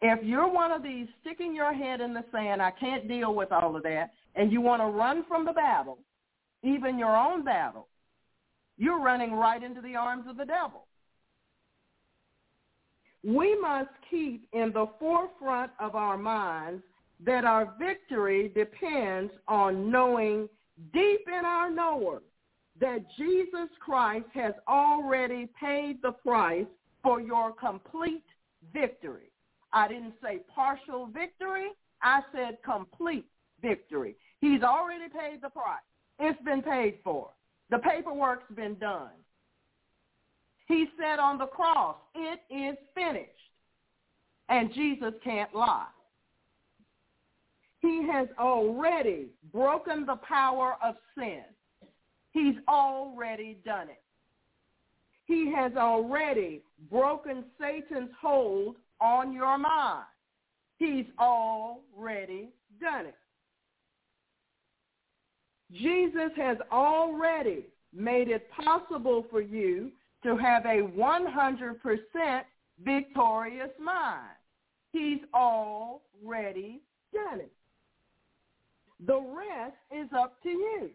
If you're one of these sticking your head in the sand, I can't deal with all of that, and you want to run from the battle, even your own battle, you're running right into the arms of the devil. We must keep in the forefront of our minds that our victory depends on knowing deep in our knower that Jesus Christ has already paid the price for your complete victory. I didn't say partial victory. I said complete victory. He's already paid the price. It's been paid for. The paperwork's been done. He said on the cross, it is finished. And Jesus can't lie. He has already broken the power of sin. He's already done it. He has already broken Satan's hold on your mind. He's already done it. Jesus has already made it possible for you to have a 100% victorious mind. He's already done it. The rest is up to you.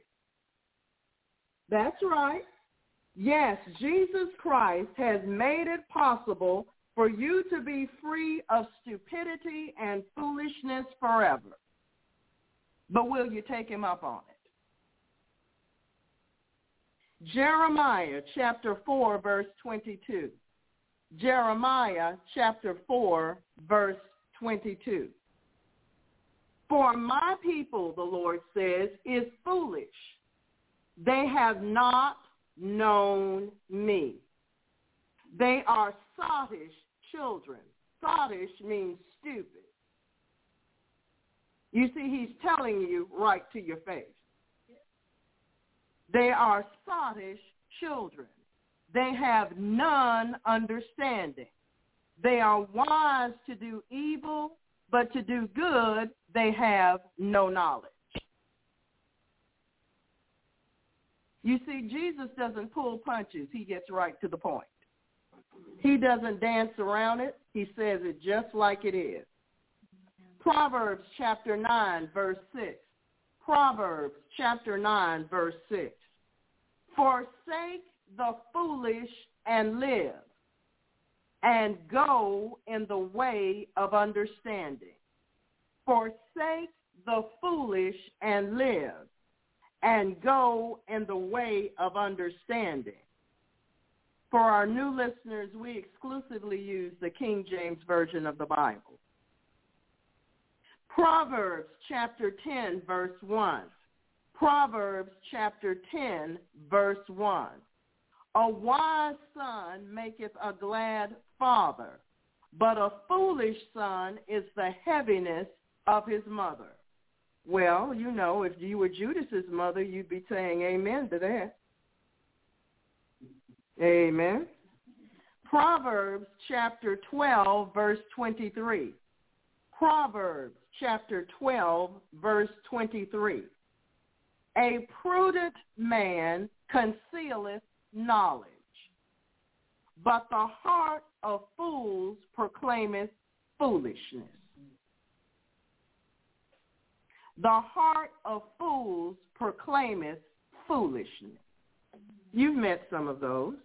That's right. Yes, Jesus Christ has made it possible for you to be free of stupidity and foolishness forever. But will you take him up on it? Jeremiah chapter 4 verse 22. Jeremiah chapter 4 verse 22. For my people, the Lord says, is foolish they have not known me. They are sottish children. Sottish means stupid. You see, he's telling you right to your face. They are sottish children. They have none understanding. They are wise to do evil, but to do good they have no knowledge. You see, Jesus doesn't pull punches. He gets right to the point. He doesn't dance around it. He says it just like it is. Proverbs chapter 9, verse 6. Proverbs chapter 9, verse 6. Forsake the foolish and live, and go in the way of understanding. Forsake the foolish and live, and go in the way of understanding. For our new listeners, we exclusively use the King James Version of the Bible. Proverbs chapter 10, verse 1. Proverbs chapter 10, verse 1. A wise son maketh a glad father, but a foolish son is the heaviness of his mother. Well, you know, if you were Judas's mother, you'd be saying amen to that. Amen. Proverbs chapter 12, verse 23. Proverbs chapter 12, verse 23. A prudent man concealeth knowledge, but the heart of fools proclaimeth foolishness. The heart of fools proclaimeth foolishness. You've met some of those.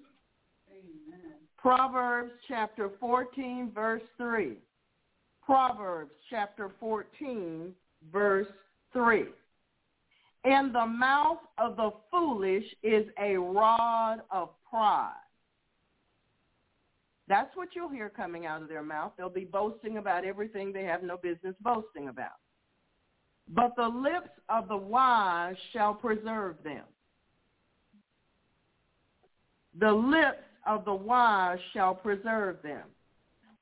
Amen. Proverbs chapter 14, verse 3. Proverbs chapter 14, verse 3. In the mouth of the foolish is a rod of pride. That's what you'll hear coming out of their mouth. They'll be boasting about everything they have no business boasting about. But the lips of the wise shall preserve them. The lips of the wise shall preserve them.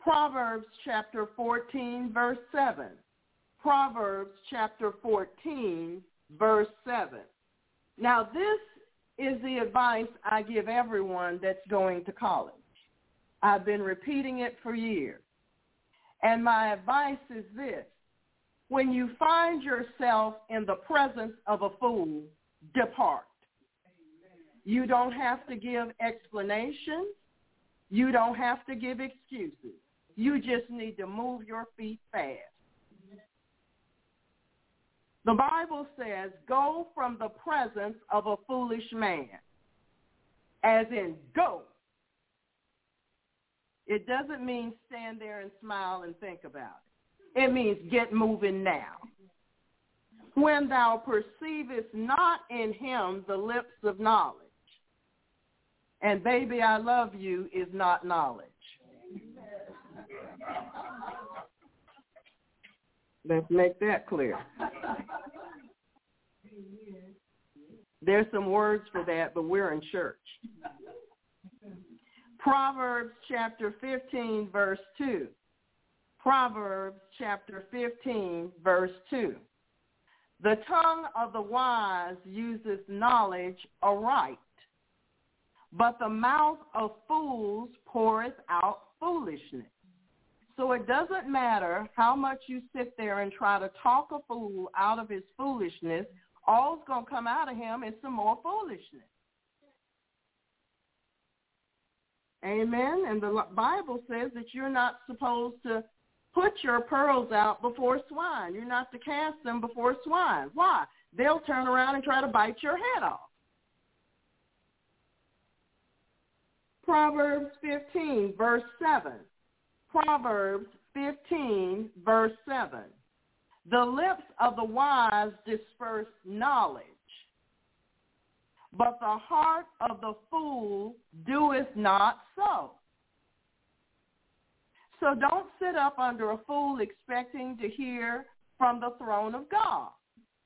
Proverbs chapter 14, verse 7. Proverbs chapter 14, verse 7. Now this is the advice I give everyone that's going to college. I've been repeating it for years. And my advice is this. When you find yourself in the presence of a fool, depart. You don't have to give explanations. You don't have to give excuses. You just need to move your feet fast. The Bible says, go from the presence of a foolish man, as in go. It doesn't mean stand there and smile and think about it. It means get moving now. When thou perceivest not in him the lips of knowledge, and baby, I love you is not knowledge. Let's make that clear. There's some words for that, but we're in church. Proverbs chapter 15, verse 2. Proverbs chapter 15, verse 2. The tongue of the wise uses knowledge aright, but the mouth of fools poureth out foolishness. So it doesn't matter how much you sit there and try to talk a fool out of his foolishness. All's going to come out of him is some more foolishness. Amen. And the Bible says that you're not supposed to put your pearls out before swine. You're not to cast them before swine. Why? They'll turn around and try to bite your head off. Proverbs 15, verse 7. Proverbs 15, verse 7. The lips of the wise disperse knowledge, but the heart of the fool doeth not so. So don't sit up under a fool expecting to hear from the throne of God.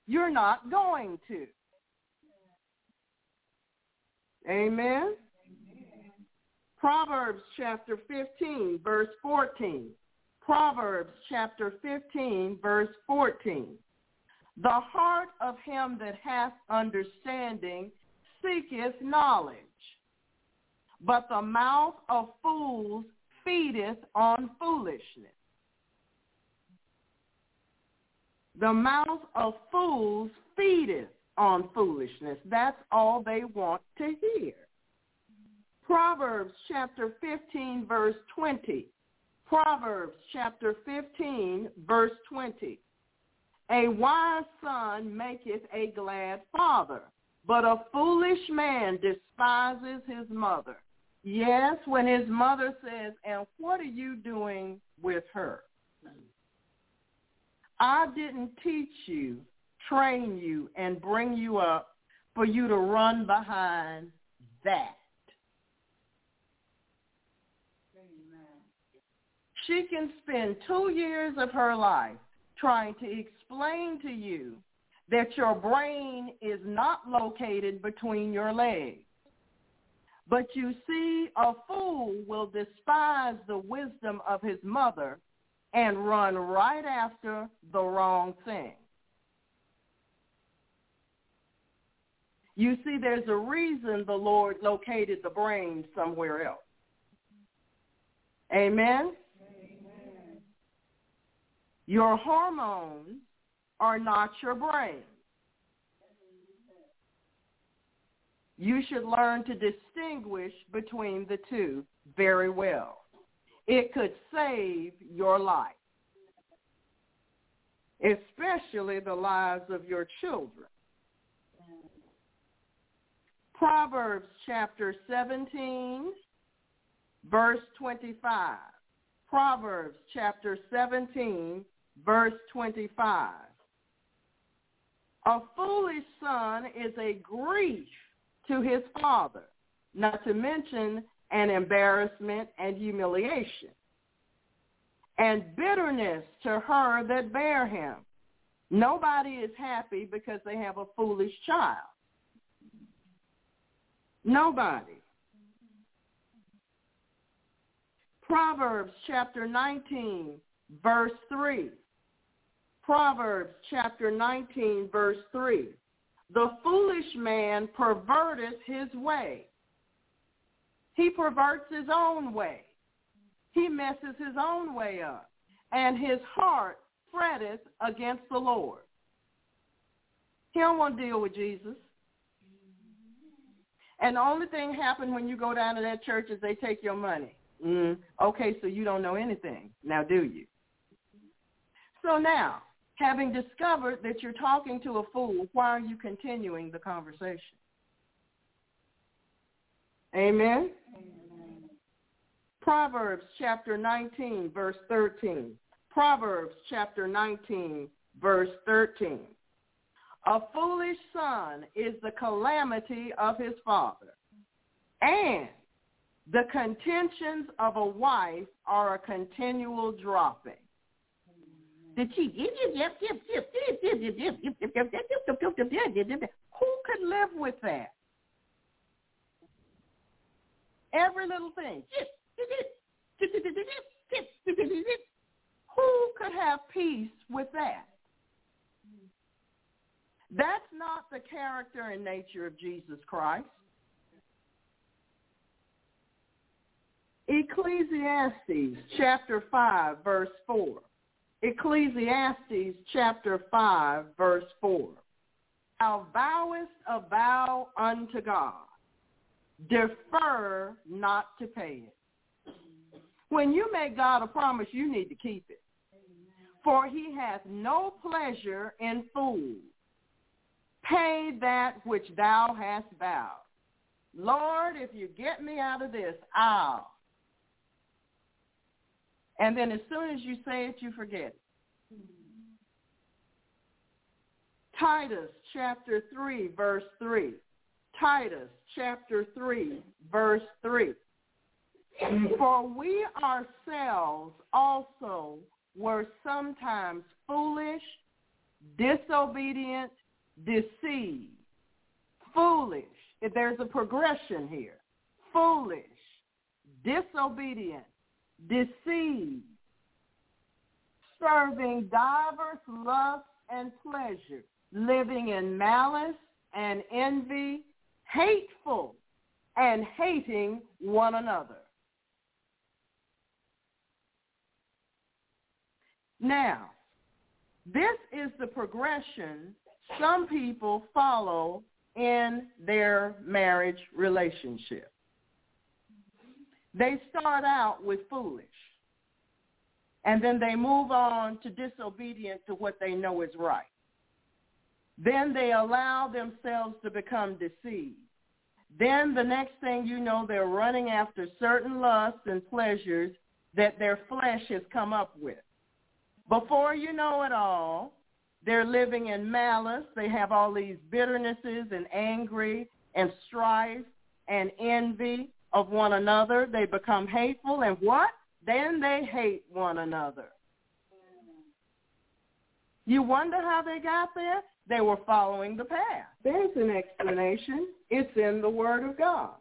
You're not going to. Amen. Proverbs chapter 15, verse 14. Proverbs chapter 15, verse 14. The heart of him that hath understanding seeketh knowledge, but the mouth of fools feedeth on foolishness. The mouth of fools feedeth on foolishness. That's all they want to hear. Proverbs chapter 15, verse 20. Proverbs chapter 15, verse 20. A wise son maketh a glad father, but a foolish man despises his mother. Yes, when his mother says, and what are you doing with her? I didn't teach you, train you, and bring you up for you to run behind that. She can spend two years of her life trying to explain to you that your brain is not located between your legs. But you see, a fool will despise the wisdom of his mother and run right after the wrong thing. You see, there's a reason the Lord located the brain somewhere else. Amen? Your hormones are not your brain. You should learn to distinguish between the two very well. It could save your life, especially the lives of your children. Proverbs chapter 17, verse 25. Proverbs chapter 17, verse 25. A foolish son is a grief to his father, not to mention an embarrassment and humiliation, and bitterness to her that bear him. Nobody is happy because they have a foolish child. Nobody. Proverbs chapter 19, verse 3. Proverbs chapter 19, verse 3. The foolish man perverteth his way. He perverts his own way. He messes his own way up. And his heart fretteth against the Lord. He don't want to deal with Jesus. And the only thing happen when you go down to that church is they take your money. Mm, okay, so you don't know anything. Now do you? So now, having discovered that you're talking to a fool, why are you continuing the conversation? Amen? Amen. Proverbs chapter 19, verse 13. Proverbs chapter 19, verse 13. A foolish son is the calamity of his father, and the contentions of a wife are a continual dropping. Who could live with that? Every little thing. Who could have peace with that? That's not the character and nature of Jesus Christ. Ecclesiastes chapter 5 verse 4. Ecclesiastes chapter 5 verse 4. Thou vowest a vow unto God. Defer not to pay it. When you make God a promise, you need to keep it. For he hath no pleasure in fools pay that which thou hast vowed. Lord, if you get me out of this, I'll. And then as soon as you say it, you forget it. Titus chapter 3, verse 3. Titus chapter 3, verse 3. For we ourselves also were sometimes foolish, disobedient, deceived, foolish. There's a progression here, foolish, disobedient, deceived, serving divers lusts and pleasures, living in malice and envy, hateful and hating one another. Now, this is the progression some people follow in their marriage relationship. They start out with foolish, and then they move on to disobedient to what they know is right. Then they allow themselves to become deceived. Then the next thing you know, they're running after certain lusts and pleasures that their flesh has come up with. Before you know it all, they're living in malice. They have all these bitternesses and angry and strife and envy of one another. They become hateful and what? Then they hate one another. You wonder how they got there? They were following the path. There's an explanation. It's in the Word of God.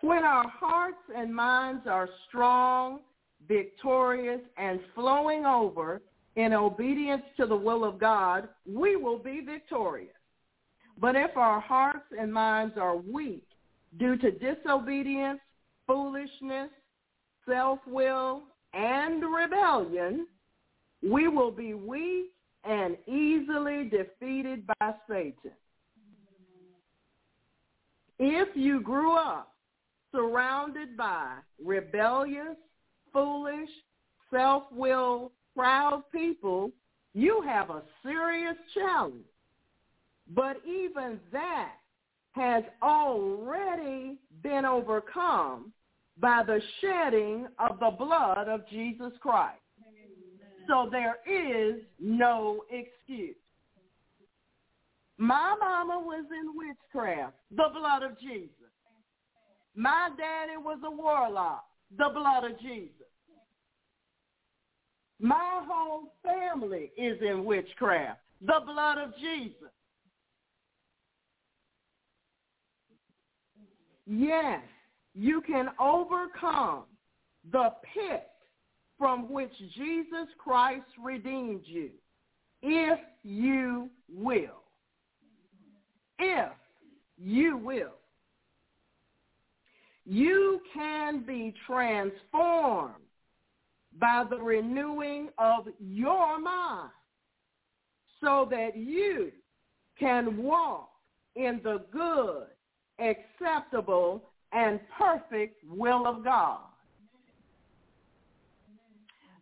When our hearts and minds are strong, victorious, and flowing over in obedience to the will of God, we will be victorious. But if our hearts and minds are weak due to disobedience, foolishness, self-will, and rebellion, we will be weak and easily defeated by Satan. If you grew up surrounded by rebellious, foolish, self-willed, proud people, you have a serious challenge. But even that has already been overcome by the shedding of the blood of Jesus Christ. So there is no excuse. My mama was in witchcraft, the blood of Jesus. My daddy was a warlock, the blood of Jesus. My whole family is in witchcraft, the blood of Jesus. Yes, you can overcome the pit from which Jesus Christ redeemed you if you will. If you will. You can be transformed by the renewing of your mind so that you can walk in the good, acceptable, and perfect will of God.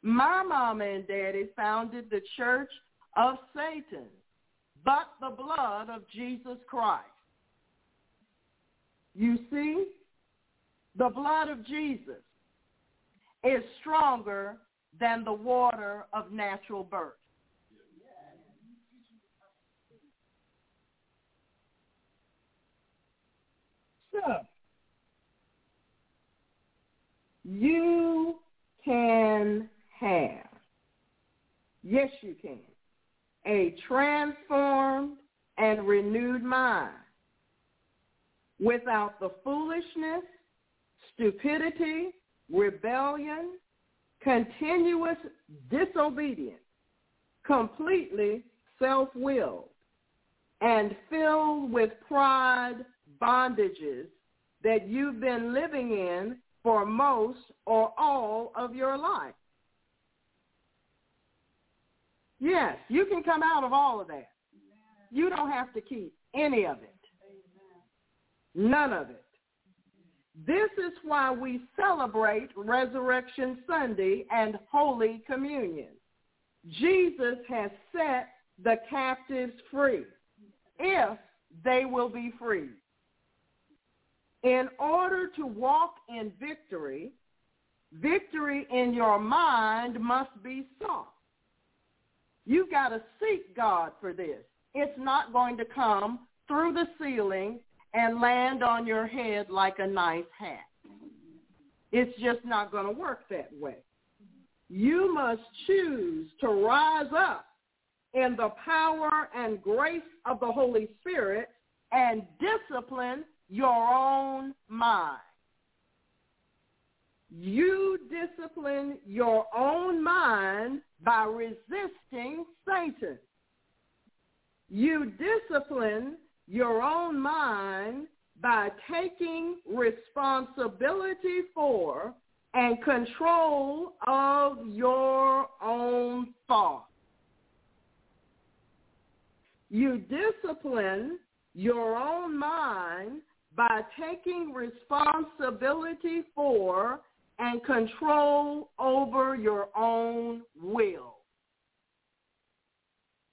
My mama and daddy founded the church of Satan, but the blood of Jesus Christ. You see, the blood of Jesus is stronger than the water of natural birth. So, you can have, yes you can, a transformed and renewed mind without the foolishness, stupidity, rebellion, continuous disobedience, completely self-willed, and filled with pride bondages that you've been living in for most or all of your life. Yes, you can come out of all of that. You don't have to keep any of it. None of it. This is why we celebrate Resurrection Sunday and Holy Communion. Jesus has set the captives free if they will be free. In order to walk in victory, victory in your mind must be sought. You've got to seek God for this. It's not going to come through the ceiling and land on your head like a nice hat. It's just not going to work that way. You must choose to rise up in the power and grace of the Holy Spirit and discipline your own mind. You discipline your own mind by resisting Satan. You discipline your own mind by taking responsibility for and control of your own thoughts. You discipline your own mind by taking responsibility for and control over your own will.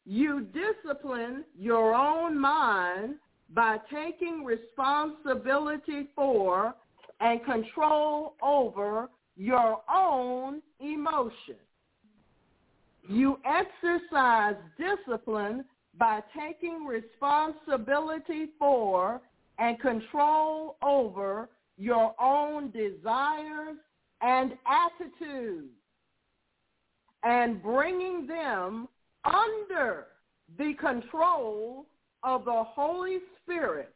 You discipline your own mind by taking responsibility for and control over your own emotions. You exercise discipline by taking responsibility for and control over your own desires and attitudes and bringing them under the control of the Holy Spirit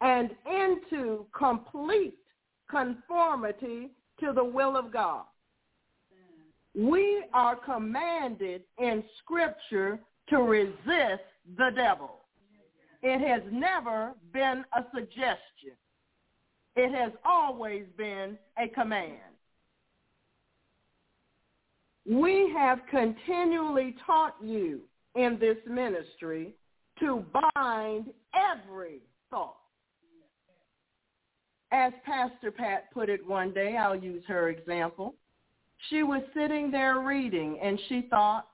and into complete conformity to the will of God. We are commanded in Scripture to resist the devil. It has never been a suggestion. It has always been a command. We have continually taught you in this ministry to bind every thought. As Pastor Pat put it one day, I'll use her example. She was sitting there reading and she thought,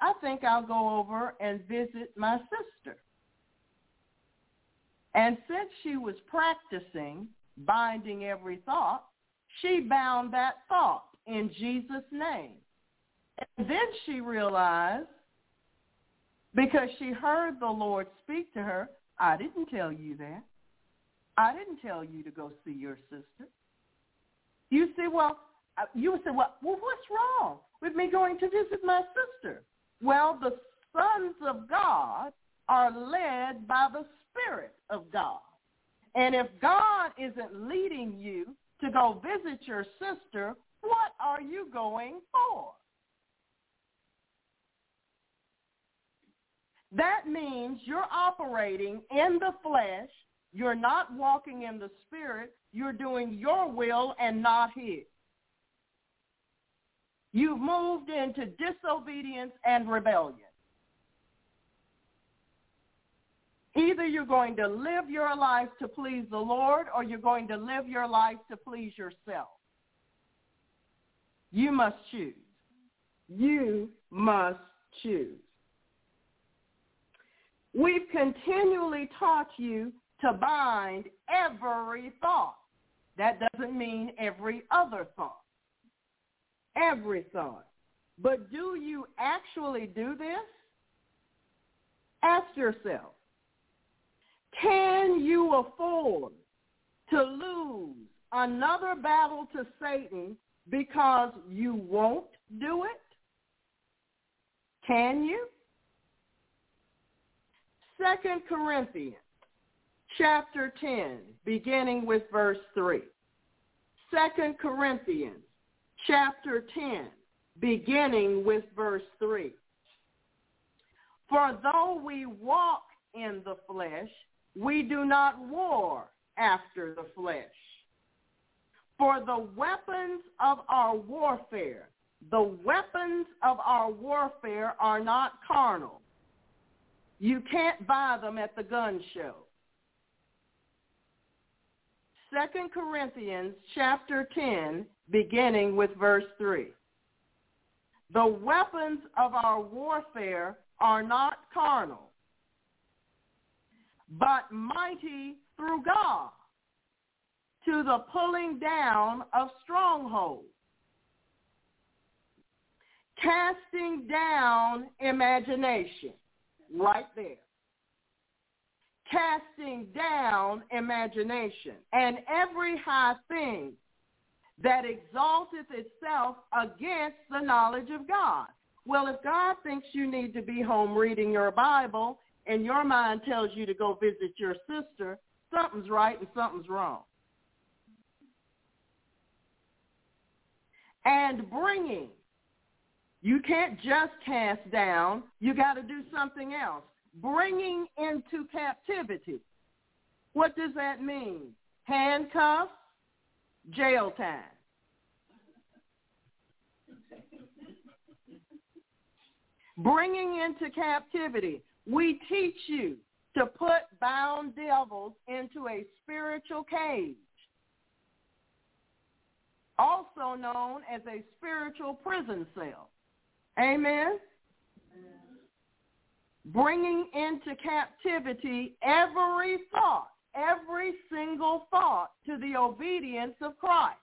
I think I'll go over and visit my sister. And since she was practicing binding every thought, she bound that thought in Jesus' name. And then she realized, because she heard the Lord speak to her, I didn't tell you that. I didn't tell you to go see your sister. You say, well, uh, you would say, well, well, what's wrong with me going to visit my sister? Well, the sons of God are led by the Spirit of God. And if God isn't leading you to go visit your sister, what are you going for? That means you're operating in the flesh. You're not walking in the spirit. You're doing your will and not his. You've moved into disobedience and rebellion. Either you're going to live your life to please the Lord or you're going to live your life to please yourself. You must choose. You must choose. We've continually taught you to bind every thought. That doesn't mean every other thought. Every thought. But do you actually do this? Ask yourself, can you afford to lose another battle to Satan because you won't do it? Can you? Second Corinthians chapter 10, beginning with verse 3. Second Corinthians chapter 10, beginning with verse 3. For though we walk in the flesh, we do not war after the flesh. For the weapons of our warfare, the weapons of our warfare are not carnal. You can't buy them at the gun show. Second Corinthians chapter 10, beginning with verse 3. The weapons of our warfare are not carnal, but mighty through God to the pulling down of strongholds, casting down imagination, right there. Casting down imagination and every high thing that exalteth itself against the knowledge of God. Well, if God thinks you need to be home reading your Bible and your mind tells you to go visit your sister, something's right and something's wrong. And bringing. You can't just cast down. You got to do something else. Bringing into captivity. What does that mean? Handcuffs, jail time. Bringing into captivity. We teach you to put bound devils into a spiritual cage, also known as a spiritual prison cell. Amen? Bringing into captivity every thought, every single thought to the obedience of Christ.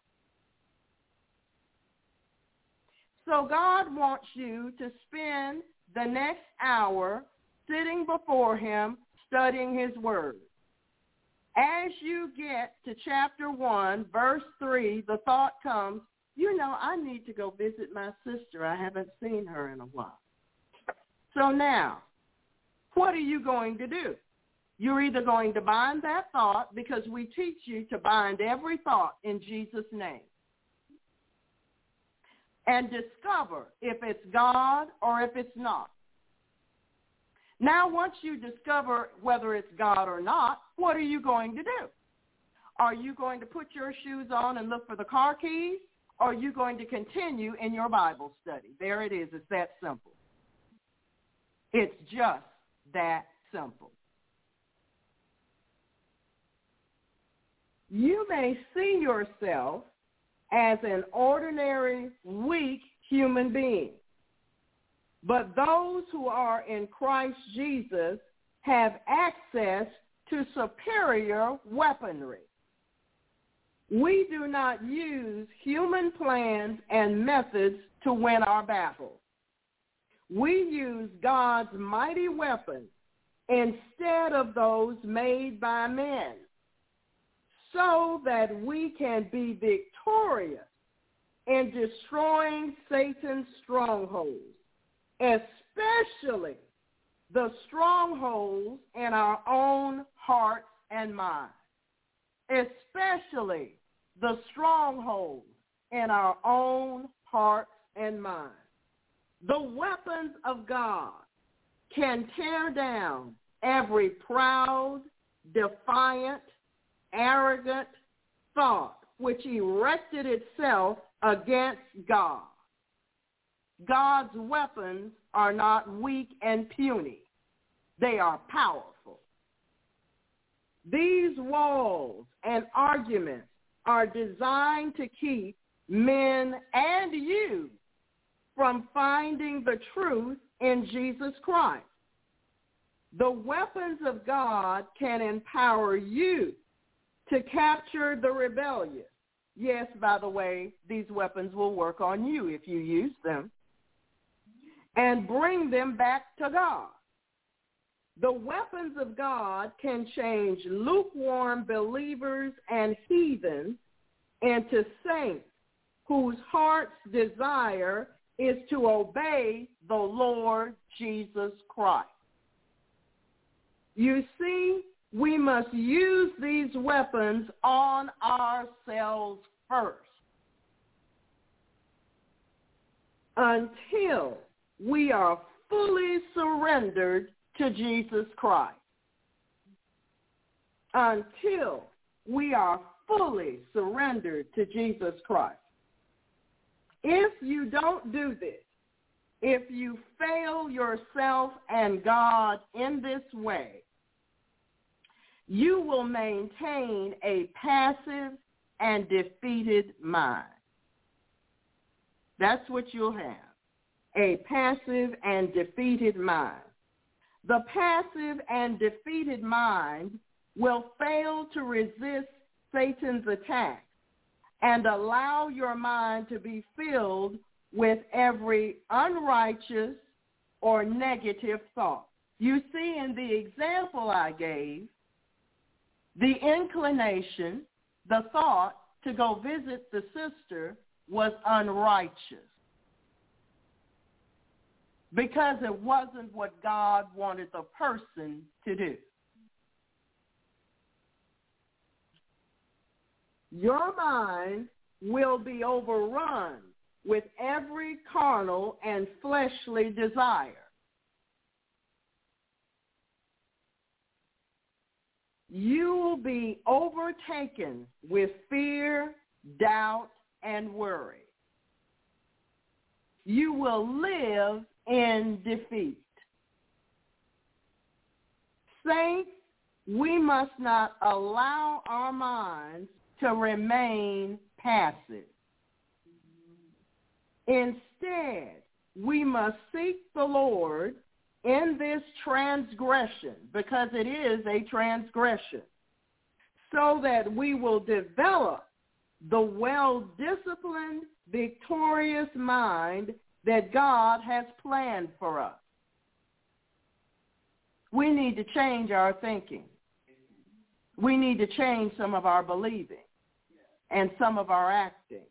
So God wants you to spend the next hour sitting before him studying his word. As you get to chapter 1, verse 3, the thought comes, you know, I need to go visit my sister. I haven't seen her in a while. So now, what are you going to do? You're either going to bind that thought because we teach you to bind every thought in Jesus' name and discover if it's God or if it's not. Now, once you discover whether it's God or not, what are you going to do? Are you going to put your shoes on and look for the car keys? Or are you going to continue in your Bible study? There it is. It's that simple. It's just that simple. You may see yourself as an ordinary, weak human being. But those who are in Christ Jesus have access to superior weaponry. We do not use human plans and methods to win our battles. We use God's mighty weapons instead of those made by men so that we can be victorious in destroying Satan's strongholds, especially the strongholds in our own hearts and minds, especially the strongholds in our own hearts and minds. The weapons of God can tear down every proud, defiant, arrogant thought which erected itself against God. God's weapons are not weak and puny. They are powerful. These walls and arguments are designed to keep men and you from finding the truth in Jesus Christ. The weapons of God can empower you to capture the rebellious. Yes, by the way, these weapons will work on you if you use them. And bring them back to God. The weapons of God can change lukewarm believers and heathens into saints whose heart's desire is to obey the Lord Jesus Christ. You see, we must use these weapons on ourselves first until we are fully surrendered to Jesus Christ. Until we are fully surrendered to Jesus Christ. If you don't do this, if you fail yourself and God in this way, you will maintain a passive and defeated mind. That's what you'll have, a passive and defeated mind. The passive and defeated mind will fail to resist Satan's attack and allow your mind to be filled with every unrighteous or negative thought. You see in the example I gave, the inclination, the thought to go visit the sister was unrighteous because it wasn't what God wanted the person to do. Your mind will be overrun with every carnal and fleshly desire. You will be overtaken with fear, doubt, and worry. You will live in defeat. Saints, we must not allow our minds to remain passive. Instead, we must seek the Lord in this transgression, because it is a transgression, so that we will develop the well-disciplined, victorious mind that God has planned for us. We need to change our thinking. We need to change some of our believing and some of our acting.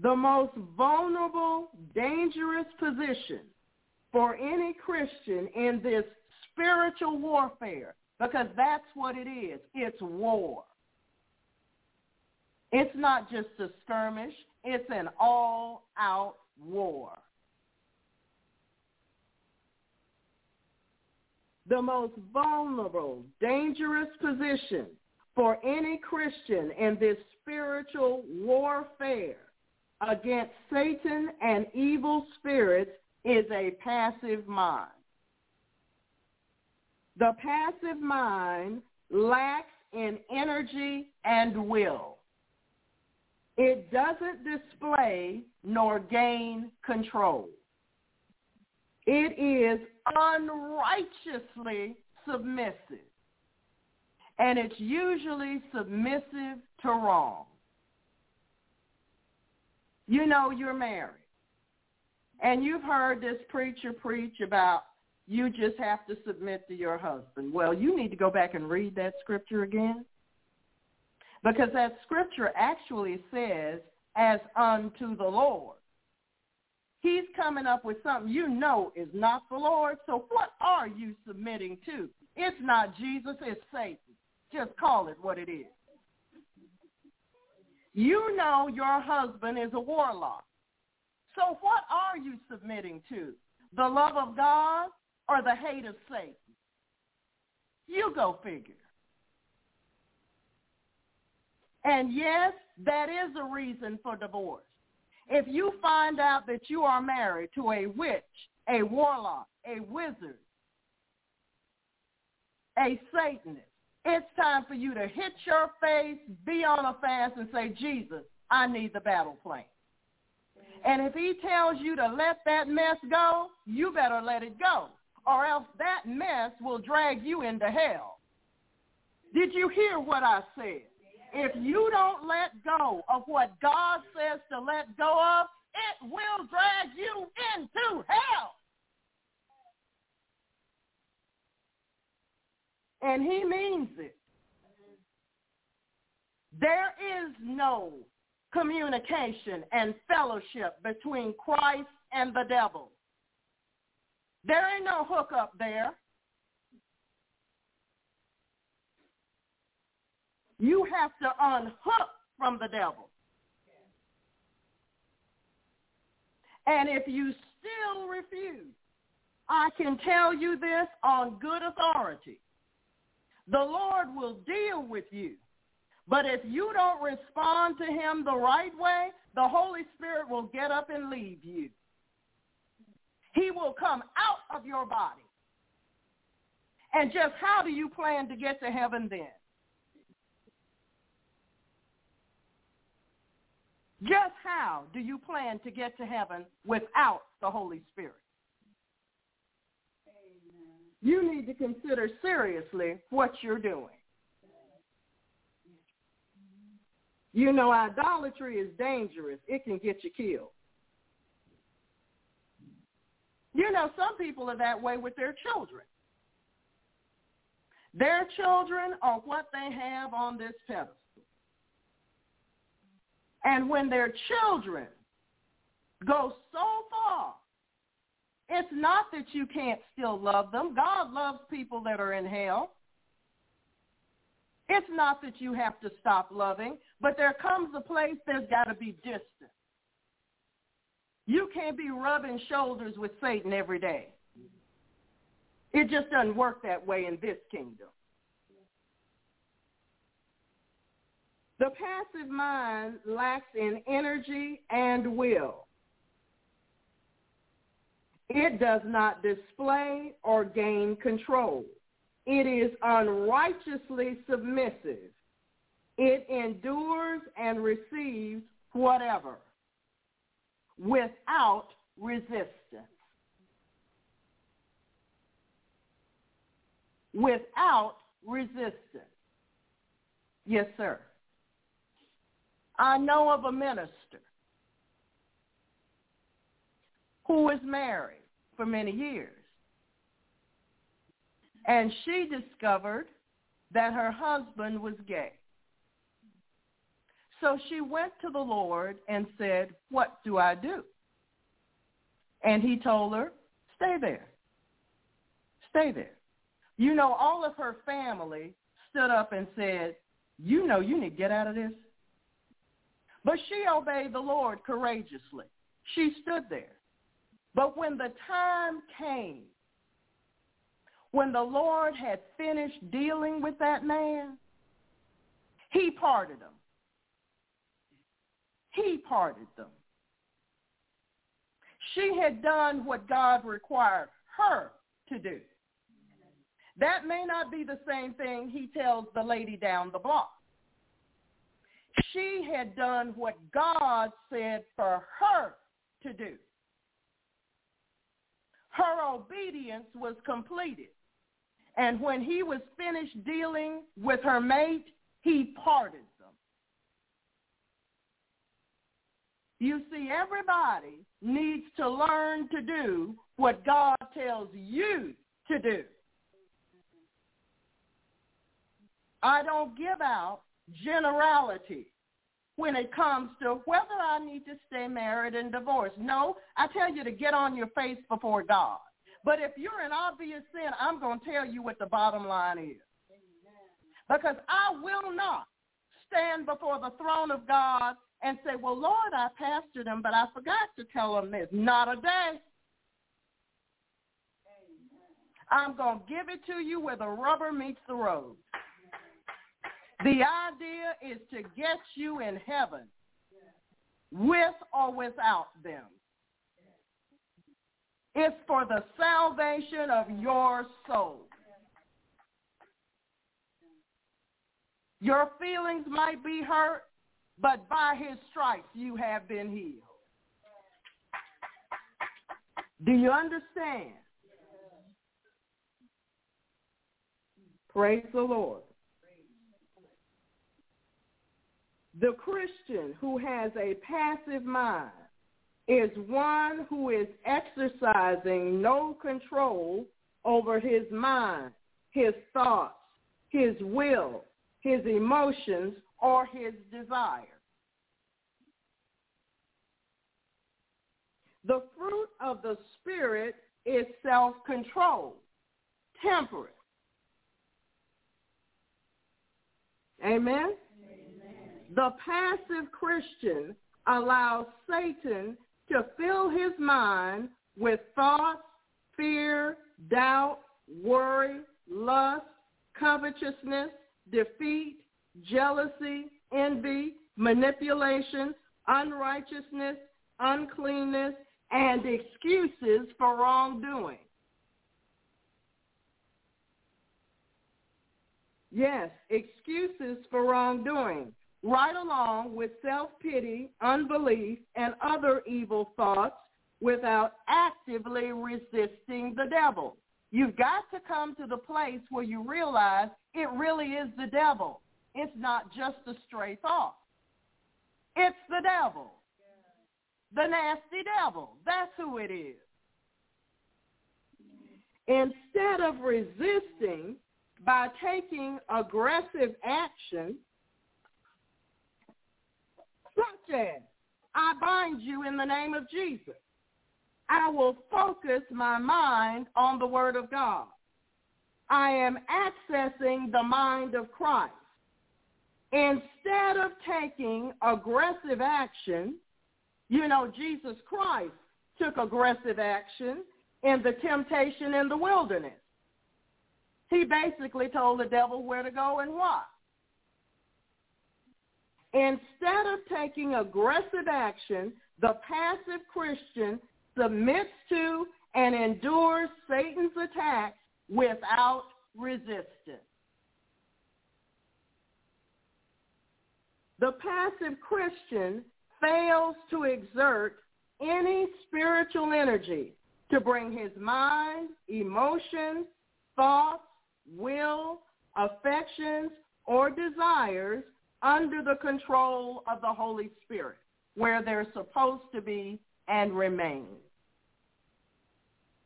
The most vulnerable, dangerous position for any Christian in this spiritual warfare, because that's what it is. It's war. It's not just a skirmish. It's an all-out war. the most vulnerable, dangerous position for any Christian in this spiritual warfare against Satan and evil spirits is a passive mind. The passive mind lacks in energy and will. It doesn't display nor gain control. It is unrighteously submissive. And it's usually submissive to wrong. You know you're married. And you've heard this preacher preach about you just have to submit to your husband. Well, you need to go back and read that scripture again. Because that scripture actually says, as unto the Lord. He's coming up with something you know is not the Lord. So what are you submitting to? It's not Jesus, it's Satan. Just call it what it is. You know your husband is a warlock. So what are you submitting to? The love of God or the hate of Satan? You go figure. And yes, that is a reason for divorce. If you find out that you are married to a witch, a warlock, a wizard, a Satanist, it's time for you to hit your face, be on a fast, and say, Jesus, I need the battle plan. And if he tells you to let that mess go, you better let it go, or else that mess will drag you into hell. Did you hear what I said? If you don't let go of what God says to let go of, it will drag you into hell. And he means it. There is no communication and fellowship between Christ and the devil. There ain't no hookup there. You have to unhook from the devil. And if you still refuse, I can tell you this on good authority. The Lord will deal with you. But if you don't respond to him the right way, the Holy Spirit will get up and leave you. He will come out of your body. And just how do you plan to get to heaven then? Just how do you plan to get to heaven without the Holy Spirit? Amen. You need to consider seriously what you're doing. You know, idolatry is dangerous. It can get you killed. You know, some people are that way with their children. Their children are what they have on this pedestal. And when their children go so far, it's not that you can't still love them. God loves people that are in hell. It's not that you have to stop loving, but there comes a place there's got to be distance. You can't be rubbing shoulders with Satan every day. It just doesn't work that way in this kingdom. The passive mind lacks in energy and will. It does not display or gain control. It is unrighteously submissive. It endures and receives whatever without resistance. Without resistance. Yes, sir. I know of a minister who was married for many years. And she discovered that her husband was gay. So she went to the Lord and said, what do I do? And he told her, stay there. Stay there. You know, all of her family stood up and said, you know you need to get out of this. But she obeyed the Lord courageously. She stood there. But when the time came when the Lord had finished dealing with that man, he parted them. He parted them. She had done what God required her to do. That may not be the same thing he tells the lady down the block. She had done what God said for her to do. Her obedience was completed. And when he was finished dealing with her mate, he parted them. You see, everybody needs to learn to do what God tells you to do. I don't give out generality when it comes to whether I need to stay married and divorced. No, I tell you to get on your face before God. But if you're in obvious sin, I'm going to tell you what the bottom line is. Because I will not stand before the throne of God and say, well, Lord, I pastored them, but I forgot to tell them this. Not a day. I'm going to give it to you where the rubber meets the road. The idea is to get you in heaven with or without them. It's for the salvation of your soul. Your feelings might be hurt, but by his stripes you have been healed. Do you understand? Praise the Lord. The Christian who has a passive mind is one who is exercising no control over his mind, his thoughts, his will, his emotions, or his desire. The fruit of the Spirit is self-control, temperate. Amen? The passive Christian allows Satan to fill his mind with thoughts, fear, doubt, worry, lust, covetousness, defeat, jealousy, envy, manipulation, unrighteousness, uncleanness, and excuses for wrongdoing. Yes, excuses for wrongdoing right along with self-pity, unbelief, and other evil thoughts without actively resisting the devil. You've got to come to the place where you realize it really is the devil. It's not just a stray thought. It's the devil. The nasty devil. That's who it is. Instead of resisting by taking aggressive action, as, I bind you in the name of Jesus. I will focus my mind on the word of God. I am accessing the mind of Christ. Instead of taking aggressive action, you know, Jesus Christ took aggressive action in the temptation in the wilderness. He basically told the devil where to go and what. Instead of taking aggressive action, the passive Christian submits to and endures Satan's attacks without resistance. The passive Christian fails to exert any spiritual energy to bring his mind, emotions, thoughts, will, affections, or desires under the control of the Holy Spirit, where they're supposed to be and remain.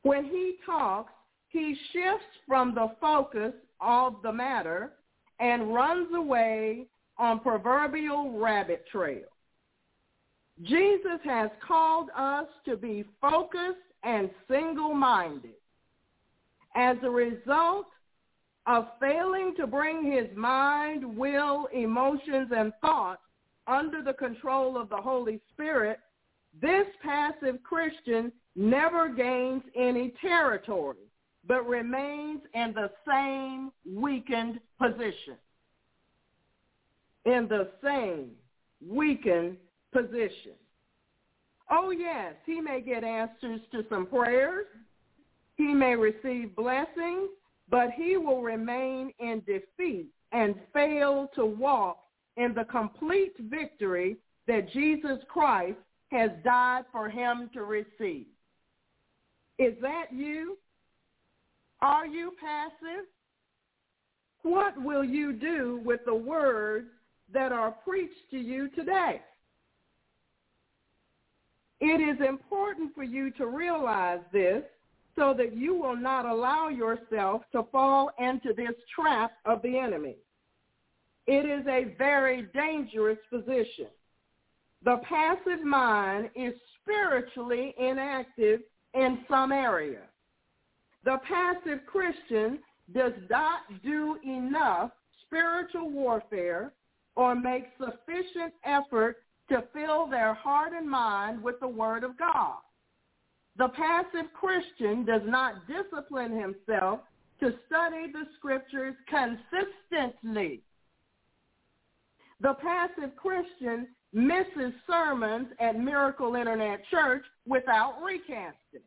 When he talks, he shifts from the focus of the matter and runs away on proverbial rabbit trail. Jesus has called us to be focused and single-minded. As a result, of failing to bring his mind, will, emotions, and thoughts under the control of the Holy Spirit, this passive Christian never gains any territory but remains in the same weakened position. In the same weakened position. Oh, yes, he may get answers to some prayers. He may receive blessings, but he will remain in defeat and fail to walk in the complete victory that Jesus Christ has died for him to receive. Is that you? Are you passive? What will you do with the words that are preached to you today? It is important for you to realize this so that you will not allow yourself to fall into this trap of the enemy. It is a very dangerous position. The passive mind is spiritually inactive in some area. The passive Christian does not do enough spiritual warfare or make sufficient effort to fill their heart and mind with the Word of God. The passive Christian does not discipline himself to study the Scriptures consistently. The passive Christian misses sermons at Miracle Internet Church without recasting.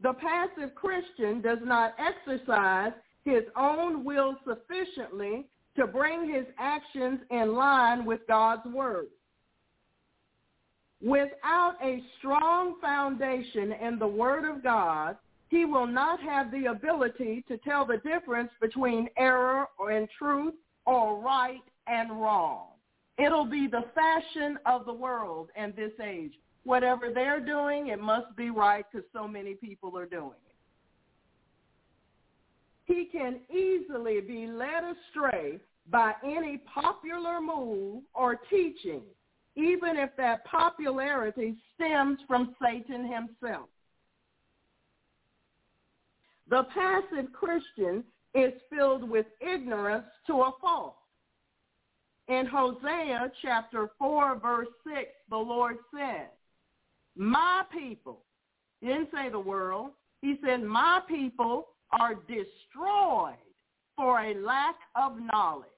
The passive Christian does not exercise his own will sufficiently to bring his actions in line with God's word. Without a strong foundation in the word of God, he will not have the ability to tell the difference between error and truth or right and wrong. It'll be the fashion of the world in this age. Whatever they're doing, it must be right because so many people are doing it. He can easily be led astray by any popular move or teaching, even if that popularity stems from Satan himself. The passive Christian is filled with ignorance to a fault. In Hosea chapter 4, verse 6, the Lord said, my people, he didn't say the world, he said, my people are destroyed for a lack of knowledge.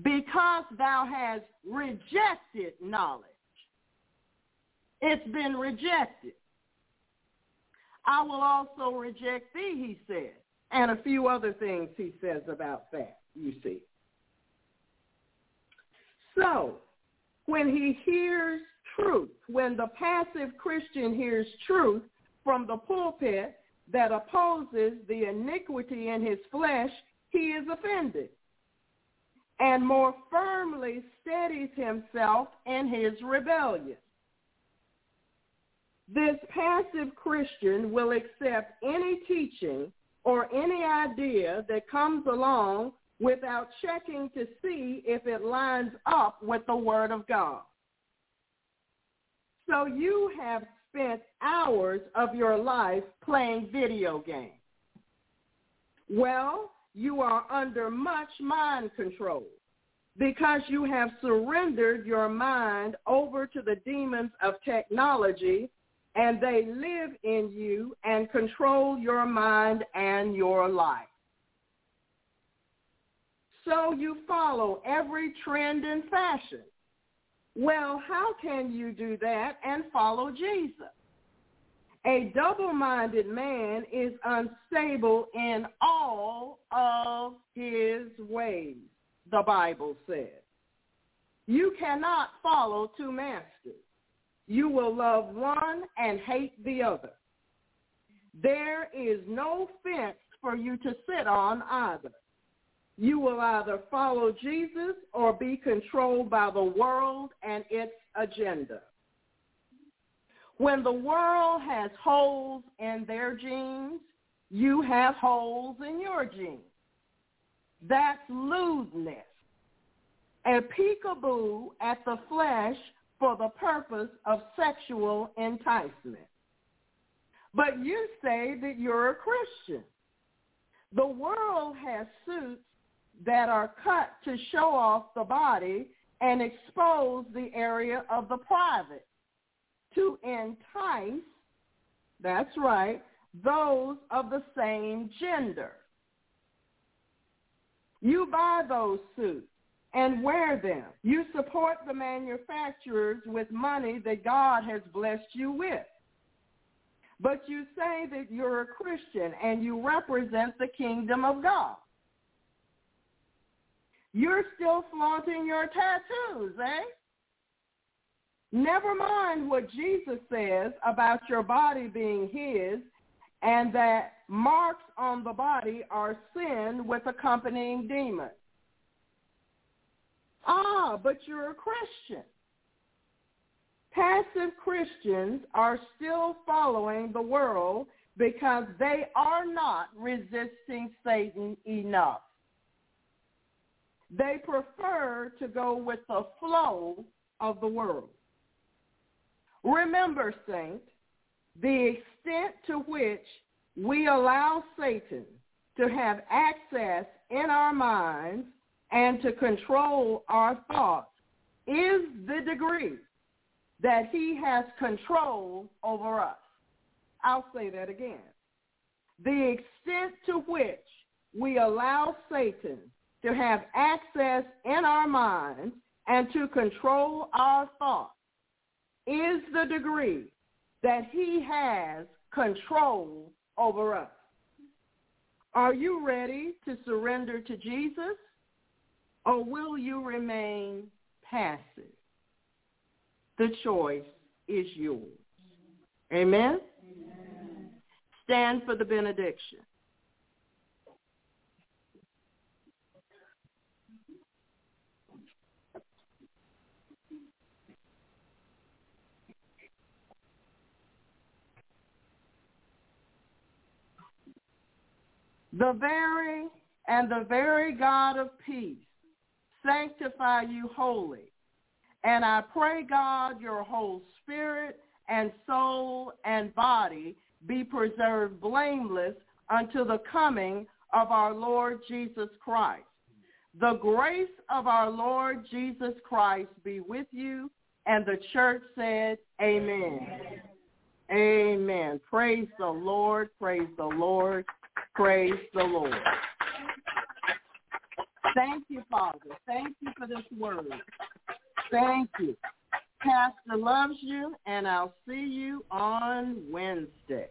Because thou hast rejected knowledge. It's been rejected. I will also reject thee, he said. And a few other things he says about that, you see. So, when he hears truth, when the passive Christian hears truth from the pulpit that opposes the iniquity in his flesh, he is offended and more firmly steadies himself in his rebellion. This passive Christian will accept any teaching or any idea that comes along without checking to see if it lines up with the Word of God. So you have spent hours of your life playing video games. Well, you are under much mind control because you have surrendered your mind over to the demons of technology and they live in you and control your mind and your life. So you follow every trend and fashion. Well, how can you do that and follow Jesus? A double-minded man is unstable in all of his ways, the Bible says. You cannot follow two masters. You will love one and hate the other. There is no fence for you to sit on either. You will either follow Jesus or be controlled by the world and its agenda. When the world has holes in their jeans, you have holes in your jeans. That's lewdness. A peekaboo at the flesh for the purpose of sexual enticement. But you say that you're a Christian. The world has suits that are cut to show off the body and expose the area of the private to entice That's right. Those of the same gender. You buy those suits and wear them. You support the manufacturers with money that God has blessed you with. But you say that you're a Christian and you represent the kingdom of God. You're still flaunting your tattoos, eh? Never mind what Jesus says about your body being his and that marks on the body are sin with accompanying demons. Ah, but you're a Christian. Passive Christians are still following the world because they are not resisting Satan enough. They prefer to go with the flow of the world. Remember, saint, the extent to which we allow Satan to have access in our minds and to control our thoughts is the degree that he has control over us. I'll say that again. The extent to which we allow Satan to have access in our minds and to control our thoughts is the degree that he has control over us. Are you ready to surrender to Jesus or will you remain passive? The choice is yours. Amen? Amen. Stand for the benediction. The very and the very God of peace sanctify you wholly. And I pray, God, your whole spirit and soul and body be preserved blameless until the coming of our Lord Jesus Christ. The grace of our Lord Jesus Christ be with you. And the church said, Amen. Amen. Amen. Praise the Lord. Praise the Lord. Praise the Lord. Thank you, Father. Thank you for this word. Thank you. Pastor loves you, and I'll see you on Wednesday.